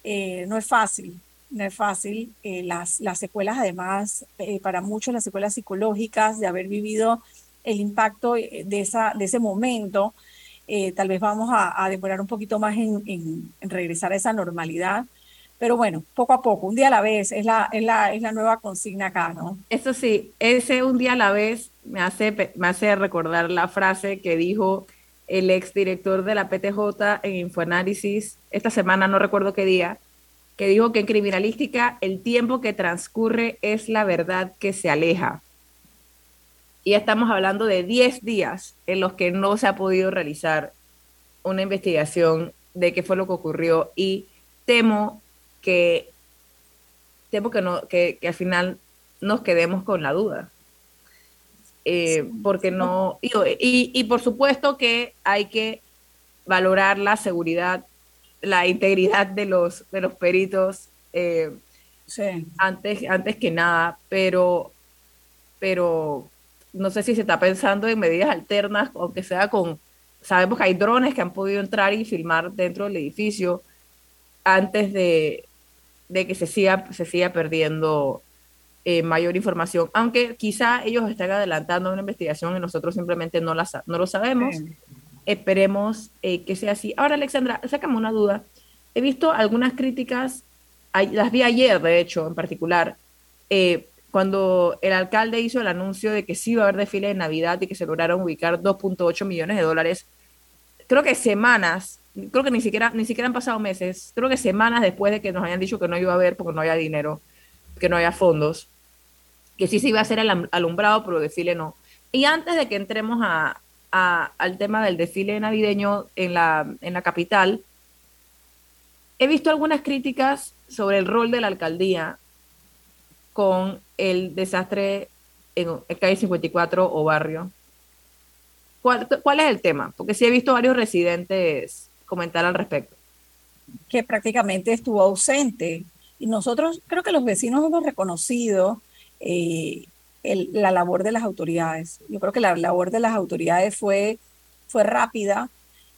Eh, no es fácil, no es fácil. las, las secuelas, además, para muchos, las secuelas psicológicas de haber vivido el impacto de, esa, de ese momento, eh, tal vez vamos a, demorar un poquito más en, regresar a esa normalidad. Pero bueno, poco a poco, un día a la vez, es la, es la, es la nueva consigna acá, ¿no? Eso sí, ese un día a la vez me hace, me hace recordar la frase que dijo el ex director de la PTJ en Infoanálisis esta semana, no recuerdo qué día, que dijo que en criminalística el tiempo que transcurre es la verdad que se aleja y estamos hablando de 10 días en los que no se ha podido realizar una investigación de qué fue lo que ocurrió y temo que temo que no que, al final nos quedemos con la duda. Eh, porque no y, y, por supuesto que hay que valorar la seguridad la integridad de los de los peritos eh, antes antes que nada pero pero no sé si se está pensando en medidas alternas, aunque sea con, sabemos que hay drones que han podido entrar y filmar dentro del edificio antes de, que se siga, se siga perdiendo eh, mayor información, aunque quizá ellos estén adelantando una investigación y nosotros simplemente no, la, no lo sabemos. Esperemos eh, que sea así. Ahora, Alexandra, sácame una duda. He visto algunas críticas, las vi ayer, de hecho, en particular, eh, cuando el alcalde hizo el anuncio de que sí iba a haber desfile de Navidad y que se lograron ubicar 2.8 millones de dólares. Creo que semanas, creo que ni siquiera, ni siquiera han pasado meses, creo que semanas después de que nos hayan dicho que no iba a haber porque no había dinero, que no había fondos, que sí se iba a hacer el alumbrado, pero el desfile no. Y antes de que entremos a, al tema del desfile navideño en la, en la capital, he visto algunas críticas sobre el rol de la alcaldía con el desastre en el calle 54 o barrio. ¿Cuál, ¿Cuál, es el tema? Porque sí he visto varios residentes comentar al respecto. Que prácticamente estuvo ausente. Y nosotros creo que los vecinos hemos reconocido eh, la labor de las autoridades. Yo creo que la labor de las autoridades fue, fue rápida.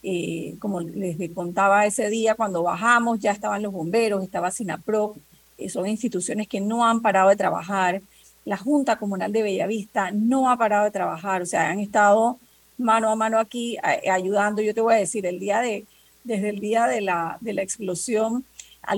Eh, como les contaba ese día, cuando bajamos ya estaban los bomberos, estaba SINAPRO, son instituciones que no han parado de trabajar. La Junta Comunal de Bellavista no ha parado de trabajar, o sea, han estado mano a mano aquí ayudando. Yo te voy a decir, el día de, desde el día de la, de la explosión a,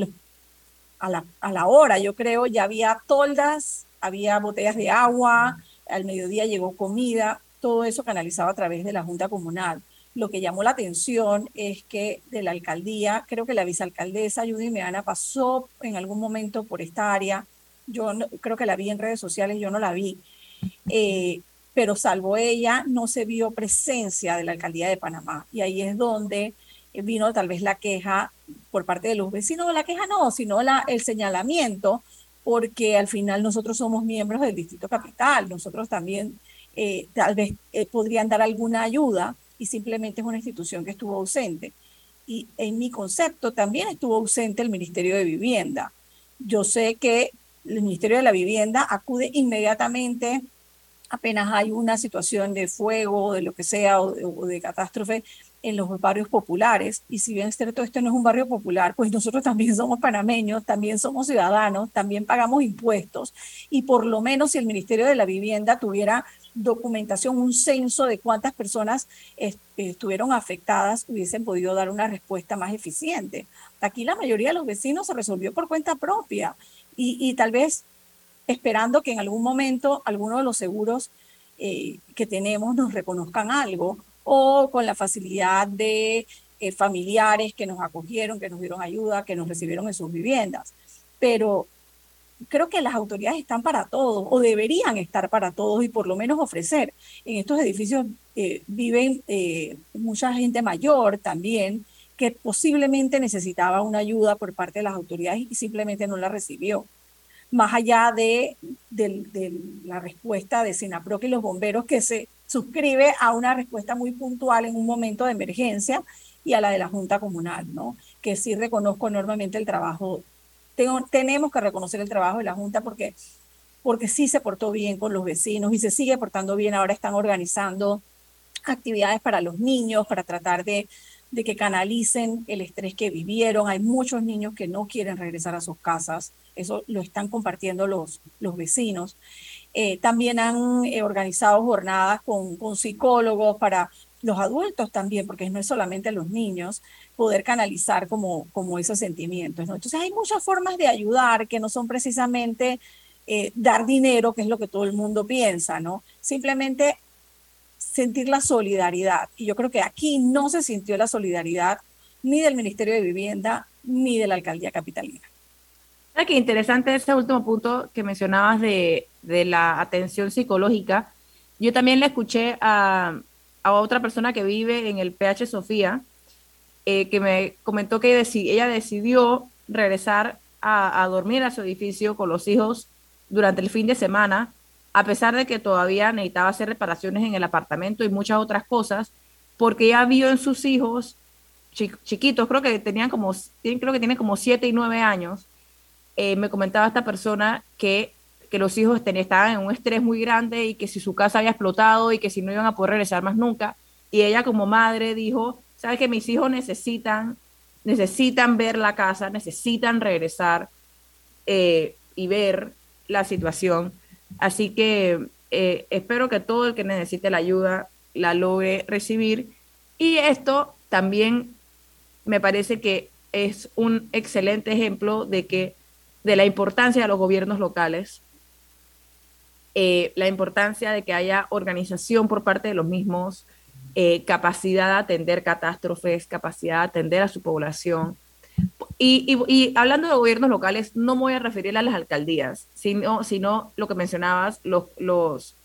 a, la, a la hora, yo creo, ya había toldas había botellas de agua, al mediodía llegó comida, todo eso canalizado a través de la Junta Comunal. Lo que llamó la atención es que de la alcaldía, creo que la vicealcaldesa Judy Meana pasó en algún momento por esta área. Yo creo que la vi en redes sociales, yo no la vi. Eh, pero salvo ella, no se vio presencia de la alcaldía de Panamá. Y ahí es donde vino tal vez la queja por parte de los vecinos, la queja no, sino el señalamiento porque al final nosotros somos miembros del Distrito Capital, nosotros también eh, tal vez eh, podrían dar alguna ayuda y simplemente es una institución que estuvo ausente. Y en mi concepto también estuvo ausente el Ministerio de Vivienda. Yo sé que el Ministerio de la Vivienda acude inmediatamente apenas hay una situación de fuego, de lo que sea, o de catástrofe, en los barrios populares. Y si bien es cierto, este no es un barrio popular, pues nosotros también somos panameños, también somos ciudadanos, también pagamos impuestos. Y por lo menos si el Ministerio de la Vivienda tuviera documentación, un censo de cuántas personas estuvieron afectadas, hubiesen podido dar una respuesta más eficiente. Aquí la mayoría de los vecinos se resolvió por cuenta propia y, y tal vez esperando que en algún momento alguno de los seguros eh, que tenemos nos reconozcan algo o con la facilidad de eh, familiares que nos acogieron, que nos dieron ayuda, que nos recibieron en sus viviendas. Pero creo que las autoridades están para todos o deberían estar para todos y por lo menos ofrecer. En estos edificios eh, viven eh, mucha gente mayor también que posiblemente necesitaba una ayuda por parte de las autoridades y simplemente no la recibió. Más allá de, de la respuesta de Senapro y los bomberos que se suscribe a una respuesta muy puntual en un momento de emergencia y a la de la Junta Comunal, ¿no? Que sí reconozco enormemente el trabajo. Tengo, tenemos que reconocer el trabajo de la Junta porque, porque sí se portó bien con los vecinos y se sigue portando bien. Ahora están organizando actividades para los niños, para tratar de, de que canalicen el estrés que vivieron. Hay muchos niños que no quieren regresar a sus casas. Eso lo están compartiendo los, los vecinos. Eh, también han eh, organizado jornadas con, psicólogos para los adultos también, porque no es solamente los niños, poder canalizar como, como esos sentimientos. Entonces hay muchas formas de ayudar que no son precisamente eh, dar dinero, que es lo que todo el mundo piensa, ¿no? Simplemente sentir la solidaridad. Y yo creo que aquí no se sintió la solidaridad ni del Ministerio de Vivienda ni de la Alcaldía Capitalina. Qué interesante ese último punto que mencionabas de, la atención psicológica. Yo también le escuché a, otra persona que vive en el PH Sofía, eh, que me comentó que ella decidió regresar a, a, dormir a su edificio con los hijos durante el fin de semana, a pesar de que todavía necesitaba hacer reparaciones en el apartamento y muchas otras cosas, porque ella vio en sus hijos chiquitos, creo que tenían como, creo que tienen como siete y nueve años, eh, me comentaba esta persona que, que los hijos estaban en un estrés muy grande y que si su casa había explotado y que si no iban a poder regresar más nunca. Y ella como madre dijo, sabes que mis hijos necesitan, necesitan ver la casa, necesitan regresar eh, y ver la situación. Así que eh, espero que todo el que necesite la ayuda la logre recibir Y esto también me parece que es un excelente ejemplo de que de la importancia de los gobiernos locales, eh, la importancia de que haya organización por parte de los mismos, eh, capacidad de atender catástrofes, capacidad de atender a su población. Y, hablando de gobiernos locales, no me voy a referir a las alcaldías, sino, sino lo que mencionabas, los, los,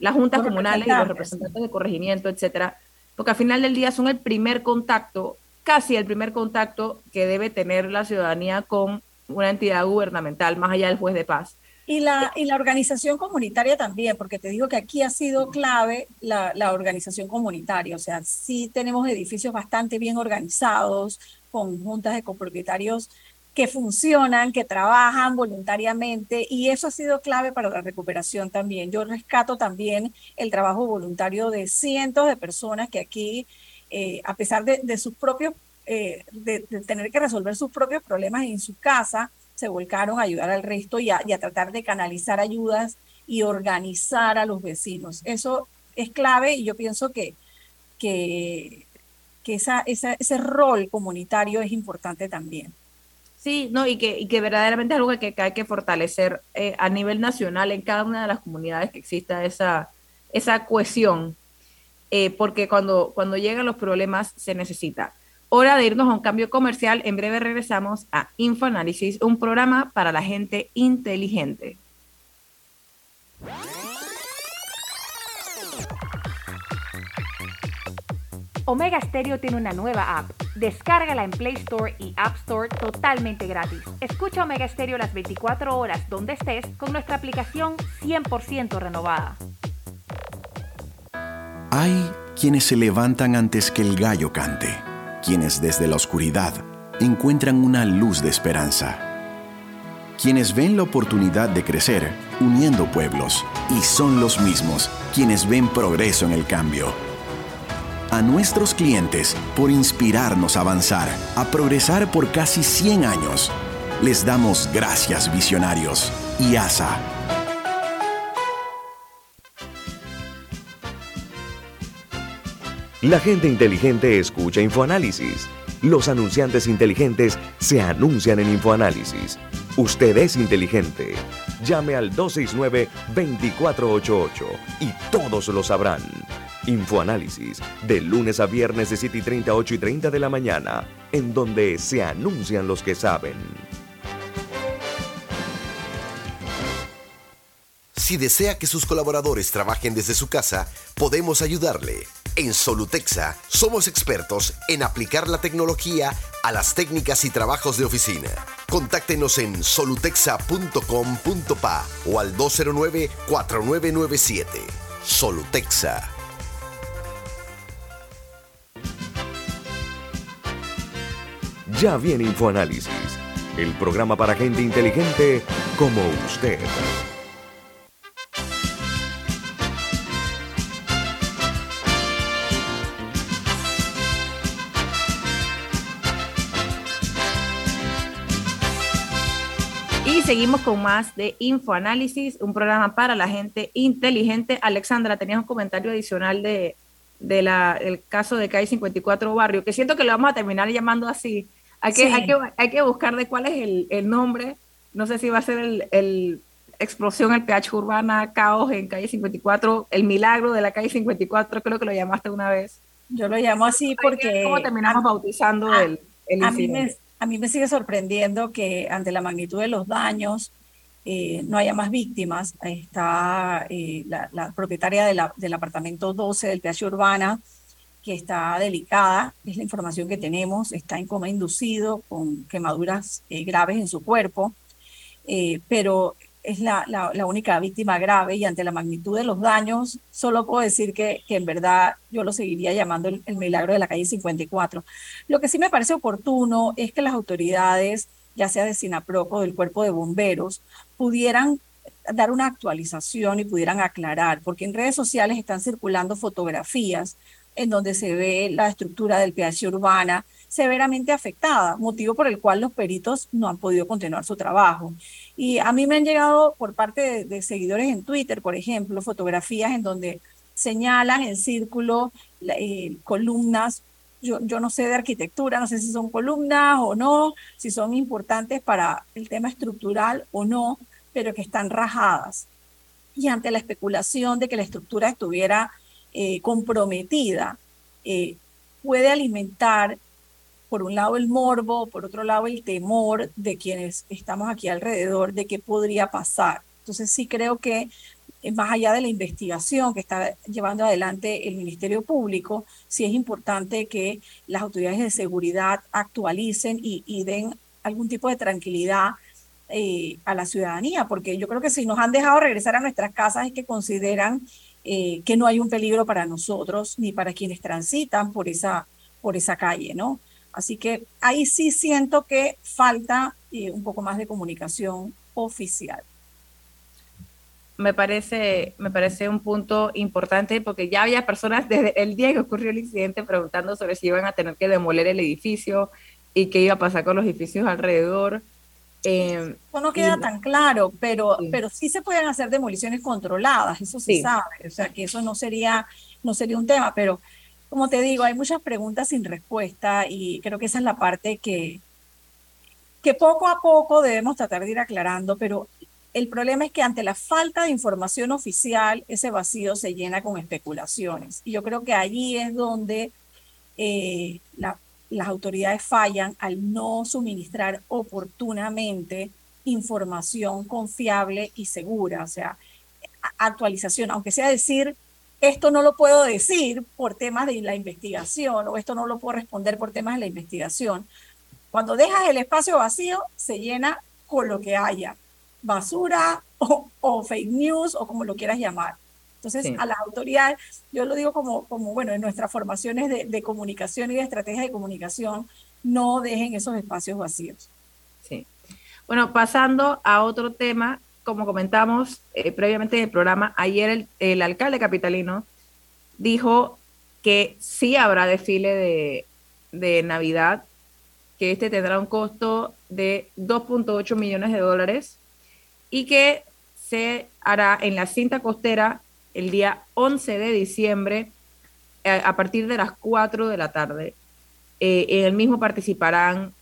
las juntas comunales y los representantes de corregimiento, etcétera, porque al final del día son el primer contacto, casi el primer contacto que debe tener la ciudadanía con una entidad gubernamental, más allá del juez de paz. Y la, y la organización comunitaria también, porque te digo que aquí ha sido clave la, la organización comunitaria, o sea, sí tenemos edificios bastante bien organizados, con juntas de copropietarios que funcionan, que trabajan voluntariamente y eso ha sido clave para la recuperación también. Yo rescato también el trabajo voluntario de cientos de personas que aquí, eh, a pesar de, sus propios, eh, de, tener que resolver sus propios problemas en su casa, se volcaron a ayudar al resto y a, tratar de canalizar ayudas y organizar a los vecinos. Eso es clave y yo pienso que, que, que esa, ese rol comunitario es importante también. Sí, no, y que, y que verdaderamente es algo que, hay que fortalecer eh, a nivel nacional en cada una de las comunidades que exista esa, esa cohesión, eh, porque cuando, cuando llegan los problemas se necesita. Hora de irnos a un cambio comercial. En breve regresamos a Infoanálisis, un programa para la gente inteligente. Omega Stereo tiene una nueva app. Descárgala en Play Store y App Store totalmente gratis. Escucha Omega Stereo las 24 horas donde estés con nuestra aplicación 100% renovada. Hay quienes se levantan antes que el gallo cante, quienes desde la oscuridad encuentran una luz de esperanza, quienes ven la oportunidad de crecer uniendo pueblos y son los mismos quienes ven progreso en el cambio a nuestros clientes por inspirarnos a avanzar, a progresar por casi 100 años. Les damos gracias visionarios y ASA. La gente inteligente escucha InfoAnálisis. Los anunciantes inteligentes se anuncian en InfoAnálisis. Usted es inteligente. Llame al 269-2488 y todos lo sabrán. Infoanálisis, de lunes a viernes de 7 y 30, 8 y 30 de la mañana, en donde se anuncian los que saben. Si desea que sus colaboradores trabajen desde su casa, podemos ayudarle. En Solutexa somos expertos en aplicar la tecnología a las técnicas y trabajos de oficina. Contáctenos en solutexa.com.pa o al 209-4997. Solutexa Ya viene InfoAnálisis, el programa para gente inteligente como usted. Seguimos con más de Infoanálisis, un programa para la gente inteligente. Alexandra, tenías un comentario adicional de, del caso de CAI 54 Barrio, que siento que lo vamos a terminar llamando así, hay que, hay que, hay que buscar de cuál es el, el, nombre. No sé si va a ser el, el explosión, el PH urbana, caos en calle 54, el milagro de la calle 54, creo que lo llamaste una vez. Yo lo llamo así porque... ¿Cómo terminamos bautizando el, el a mí, me, a mí me sigue sorprendiendo que ante la magnitud de los daños eh, no haya más víctimas. Está eh, la, propietaria del apartamento 12 del PH Urbana, que está delicada, es la información que tenemos, está en coma inducido con quemaduras eh, graves en su cuerpo, pero es la, la, única víctima grave y ante la magnitud de los daños, solo puedo decir que, que en verdad yo lo seguiría llamando el, milagro de la calle 54. Lo que sí me parece oportuno es que las autoridades, ya sea de SINAPROC o del cuerpo de bomberos, pudieran dar una actualización y pudieran aclarar, porque en redes sociales están circulando fotografías en donde se ve la estructura del pH urbana severamente afectada, motivo por el cual los peritos no han podido continuar su trabajo. Y a mí me han llegado por parte de, seguidores en Twitter, por ejemplo, fotografías en donde señalan en círculo eh, columnas. Yo, yo no sé de arquitectura, no sé si son columnas o no, si son importantes para el tema estructural o no, pero que están rajadas. Y ante la especulación de que la estructura estuviera eh, comprometida, eh, puede alimentar, por un lado, el morbo, por otro lado, el temor de quienes estamos aquí alrededor de qué podría pasar. Entonces sí creo que eh, más allá de la investigación que está llevando adelante el Ministerio Público, sí es importante que las autoridades de seguridad actualicen y, den algún tipo de tranquilidad eh, a la ciudadanía, porque yo creo que si nos han dejado regresar a nuestras casas es que consideran eh, que no hay un peligro para nosotros ni para quienes transitan por esa, por esa calle, ¿no? Así que ahí sí siento que falta un poco más de comunicación oficial me parece, me parece un punto importante porque ya había personas desde el día que ocurrió el incidente preguntando sobre si iban a tener que demoler el edificio y qué iba a pasar con los edificios alrededor. Eh, eso no queda tan claro, pero sí. pero sí se pueden hacer demoliciones controladas, eso se sabe, o sea que eso no sería, no sería un tema, pero como te digo, hay muchas preguntas sin respuesta y creo que esa es la parte que, que poco a poco debemos tratar de ir aclarando, pero el problema es que ante la falta de información oficial, ese vacío se llena con especulaciones. Y yo creo que allí es donde eh, las autoridades fallan al no suministrar oportunamente información confiable y segura, o sea, actualización, aunque sea decir, esto no lo puedo decir por temas de la investigación o esto no lo puedo responder por temas de la investigación. Cuando dejas el espacio vacío, se llena con lo que haya basura o, fake news o como lo quieras llamar. Entonces, a las autoridades, yo lo digo como, como bueno, en nuestras formaciones de, comunicación y de estrategia de comunicación, no dejen esos espacios vacíos. Sí. Bueno, pasando a otro tema, como comentamos eh, previamente en el programa, ayer el, alcalde capitalino dijo que sí habrá desfile de, de Navidad, que este tendrá un costo de 2.8 millones de dólares y que se hará en la cinta costera el día 11 de diciembre eh, a partir de las 4 de la tarde. Eh, en el mismo participarán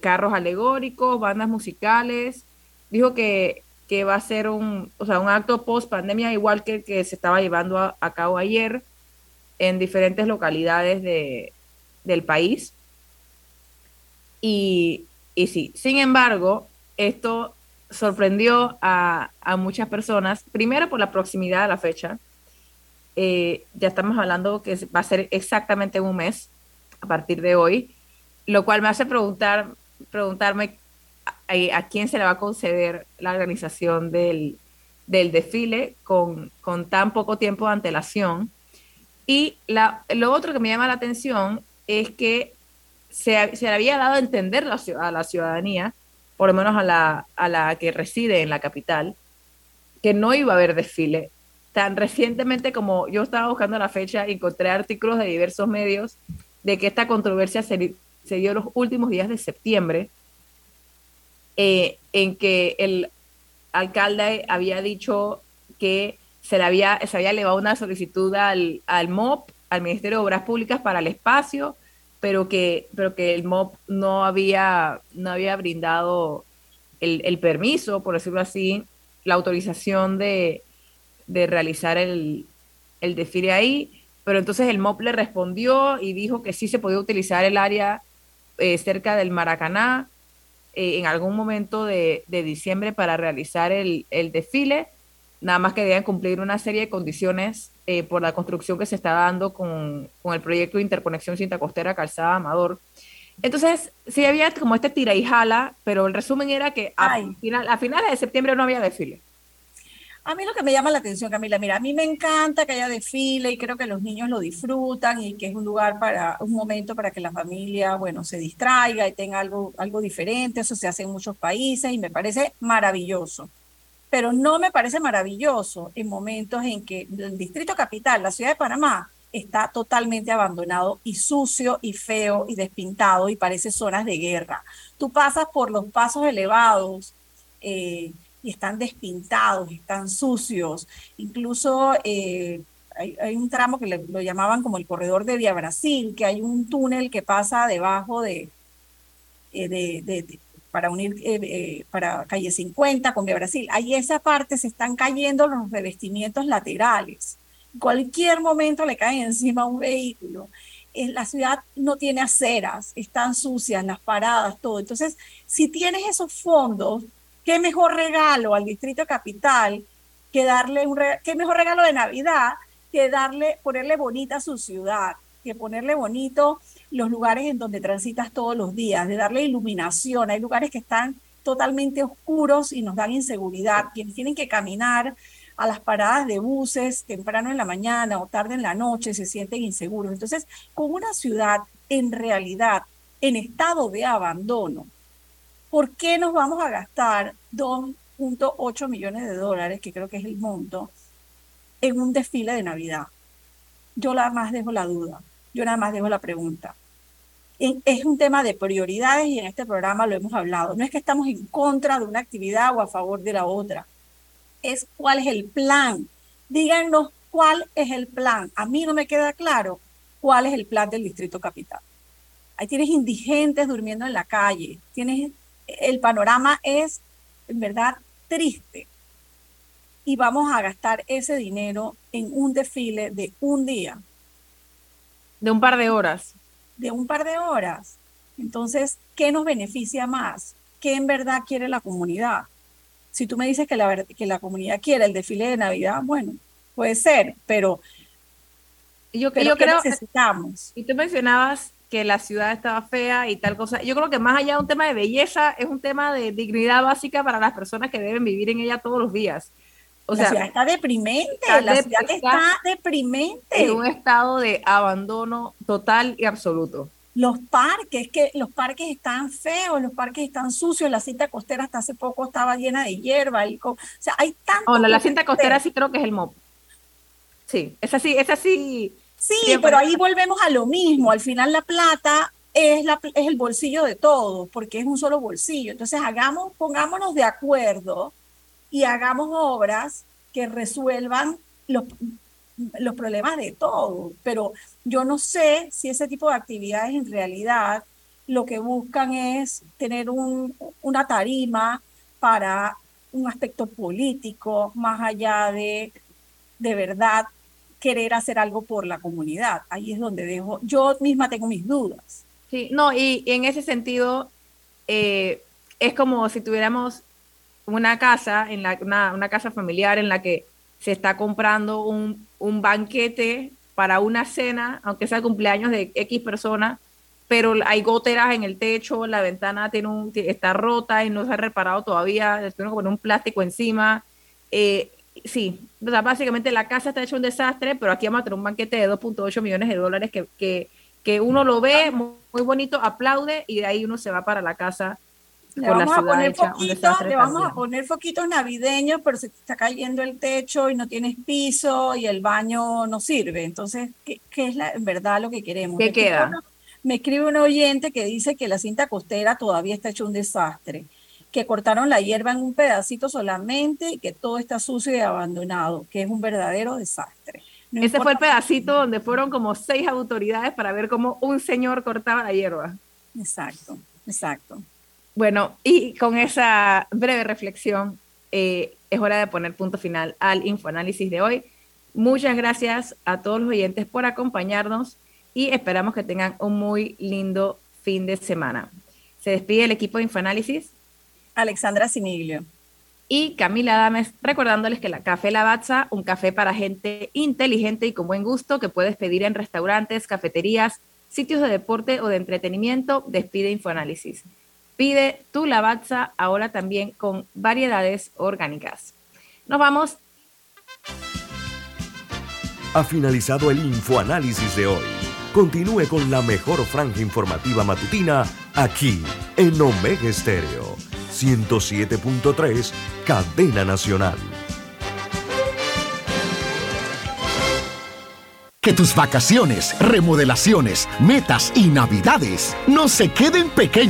carros alegóricos, bandas musicales. Dijo que, que, va a ser un, o sea, un acto post pandemia igual que que se estaba llevando a, a cabo ayer en diferentes localidades de, del país. Y, y sí, sin embargo, esto sorprendió a, muchas personas, primero por la proximidad de la fecha. Eh, ya estamos hablando que va a ser exactamente un mes a partir de hoy, lo cual me hace preguntar, preguntarme a, quién se le va a conceder la organización del, desfile con, con, tan poco tiempo de antelación. Y lo otro que me llama la atención es que se, se le había dado a entender a la ciudadanía por lo menos a la, a la que reside en la capital, que no iba a haber desfile. Tan recientemente como yo estaba buscando la fecha, encontré artículos de diversos medios de que esta controversia se, se dio los últimos días de septiembre, eh, en que el alcalde había dicho que se le había, se había elevado una solicitud al, al MOP, al Ministerio de Obras Públicas, para el espacio, pero que, pero que el MOP no había, no había brindado el, permiso, por decirlo así, la autorización de, realizar el, desfile ahí, pero entonces el MOP le respondió y dijo que sí se podía utilizar el área eh, cerca del Maracaná eh, en algún momento de, diciembre para realizar el, el desfile, nada más que debían cumplir una serie de condiciones eh, por la construcción que se está dando con, con, el proyecto de interconexión cinta costera calzada Amador. Entonces, sí había como este tira y jala, pero el resumen era que a, final, a finales de septiembre no había desfile. A mí lo que me llama la atención, Camila, mira, a mí me encanta que haya desfile y creo que los niños lo disfrutan y que es un lugar para, un momento para que la familia, bueno, se distraiga y tenga algo, algo diferente. Eso se hace en muchos países y me parece maravilloso pero no me parece maravilloso en momentos en que el distrito capital, la ciudad de Panamá, está totalmente abandonado y sucio y feo y despintado y parece zonas de guerra. Tú pasas por los pasos elevados eh, y están despintados, están sucios. Incluso eh, hay, un tramo que lo llamaban como el corredor de Via Brasil, que hay un túnel que pasa debajo de, eh, de, para unir eh, eh, para calle 50 con Via Brasil. Ahí esa parte se están cayendo los revestimientos laterales. En cualquier momento le cae encima un vehículo. la ciudad no tiene aceras, están sucias las paradas, todo. Entonces, si tienes esos fondos, qué mejor regalo al Distrito Capital que darle un qué mejor regalo de Navidad que darle, ponerle bonita su ciudad, que ponerle bonito los lugares en donde transitas todos los días, de darle iluminación. Hay lugares que están totalmente oscuros y nos dan inseguridad. Quienes tienen que caminar a las paradas de buses temprano en la mañana o tarde en la noche se sienten inseguros. Entonces, con una ciudad en realidad en estado de abandono, ¿por qué nos vamos a gastar dos 8 millones de dólares, que creo que es el monto, en un desfile de Navidad. Yo nada más dejo la duda, yo nada más dejo la pregunta. Es un tema de prioridades y en este programa lo hemos hablado. No es que estamos en contra de una actividad o a favor de la otra. Es cuál es el plan. Díganos cuál es el plan. A mí no me queda claro cuál es el plan del Distrito Capital. Ahí tienes indigentes durmiendo en la calle. Tienes, el panorama es, en verdad, triste y vamos a gastar ese dinero en un desfile de un día. De un par de horas. De un par de horas. Entonces, ¿qué nos beneficia más? ¿Qué en verdad quiere la comunidad? Si tú me dices que la, que la comunidad quiere el desfile de Navidad, bueno, puede ser, pero yo, yo creo necesitamos. Y tú mencionabas que la ciudad estaba fea y tal cosa. Yo creo que más allá de un tema de belleza, es un tema de dignidad básica para las personas que deben vivir en ella todos los días. O la sea, ciudad está deprimente, la ciudad está, deprimente. En un estado de abandono total y absoluto. Los parques, que los parques están feos, los parques están sucios, la cinta costera hasta hace poco estaba llena de hierba. Y o sea, hay tanto. Oh, la cinta costera sí creo que es el MOP. Sí, es así, es así Sí, pero ahí volvemos a lo mismo. Al final la plata es, la, es el bolsillo de todos, porque es un solo bolsillo. Entonces hagamos, pongámonos de acuerdo y hagamos obras que resuelvan los, los problemas de todos. Pero yo no sé si ese tipo de actividades en realidad lo que buscan es tener un, una tarima para un aspecto político, más allá de de verdad querer hacer algo por la comunidad. Ahí es donde dejo, yo misma tengo mis dudas. Sí, no, y, en ese sentido eh, es como si tuviéramos una casa, en la, una, casa familiar en la que se está comprando un, un banquete para una cena, aunque sea cumpleaños de X personas, pero hay goteras en el techo, la ventana tiene un, está rota y no se ha reparado todavía, tiene como un plástico encima. Eh, sí, o sea, básicamente la casa está hecha un desastre, pero aquí vamos a tener un banquete de 2.8 millones de dólares que, que, que, uno lo ve muy, bonito, aplaude y de ahí uno se va para la casa. Le vamos, a poner le vamos a poner foquitos navideños, pero se está cayendo el techo y no tienes piso y el baño no sirve. Entonces, ¿qué, qué es la, en verdad lo que queremos? ¿Qué queda? me escribe un oyente que dice que la cinta costera todavía está hecho un desastre que cortaron la hierba en un pedacito solamente y que todo está sucio y abandonado, que es un verdadero desastre. Ese fue el pedacito donde fueron como seis autoridades para ver cómo un señor cortaba la hierba. Exacto, exacto. Bueno, y con esa breve reflexión, eh, es hora de poner punto final al infoanálisis de hoy. Muchas gracias a todos los oyentes por acompañarnos y esperamos que tengan un muy lindo fin de semana. Se despide el equipo de Infoanálisis. Alexandra Siniglio. Y Camila Dames, recordándoles que la Café Lavazza, un café para gente inteligente y con buen gusto que puedes pedir en restaurantes, cafeterías, sitios de deporte o de entretenimiento, despide Infoanálisis. Pide tu Lavazza ahora también con variedades orgánicas. Nos vamos. Ha finalizado el Infoanálisis de hoy. Continúe con la mejor franja informativa matutina aquí en Omega Estéreo 107.3, Cadena Nacional. Que tus vacaciones, remodelaciones, metas y navidades no se queden pequeñas.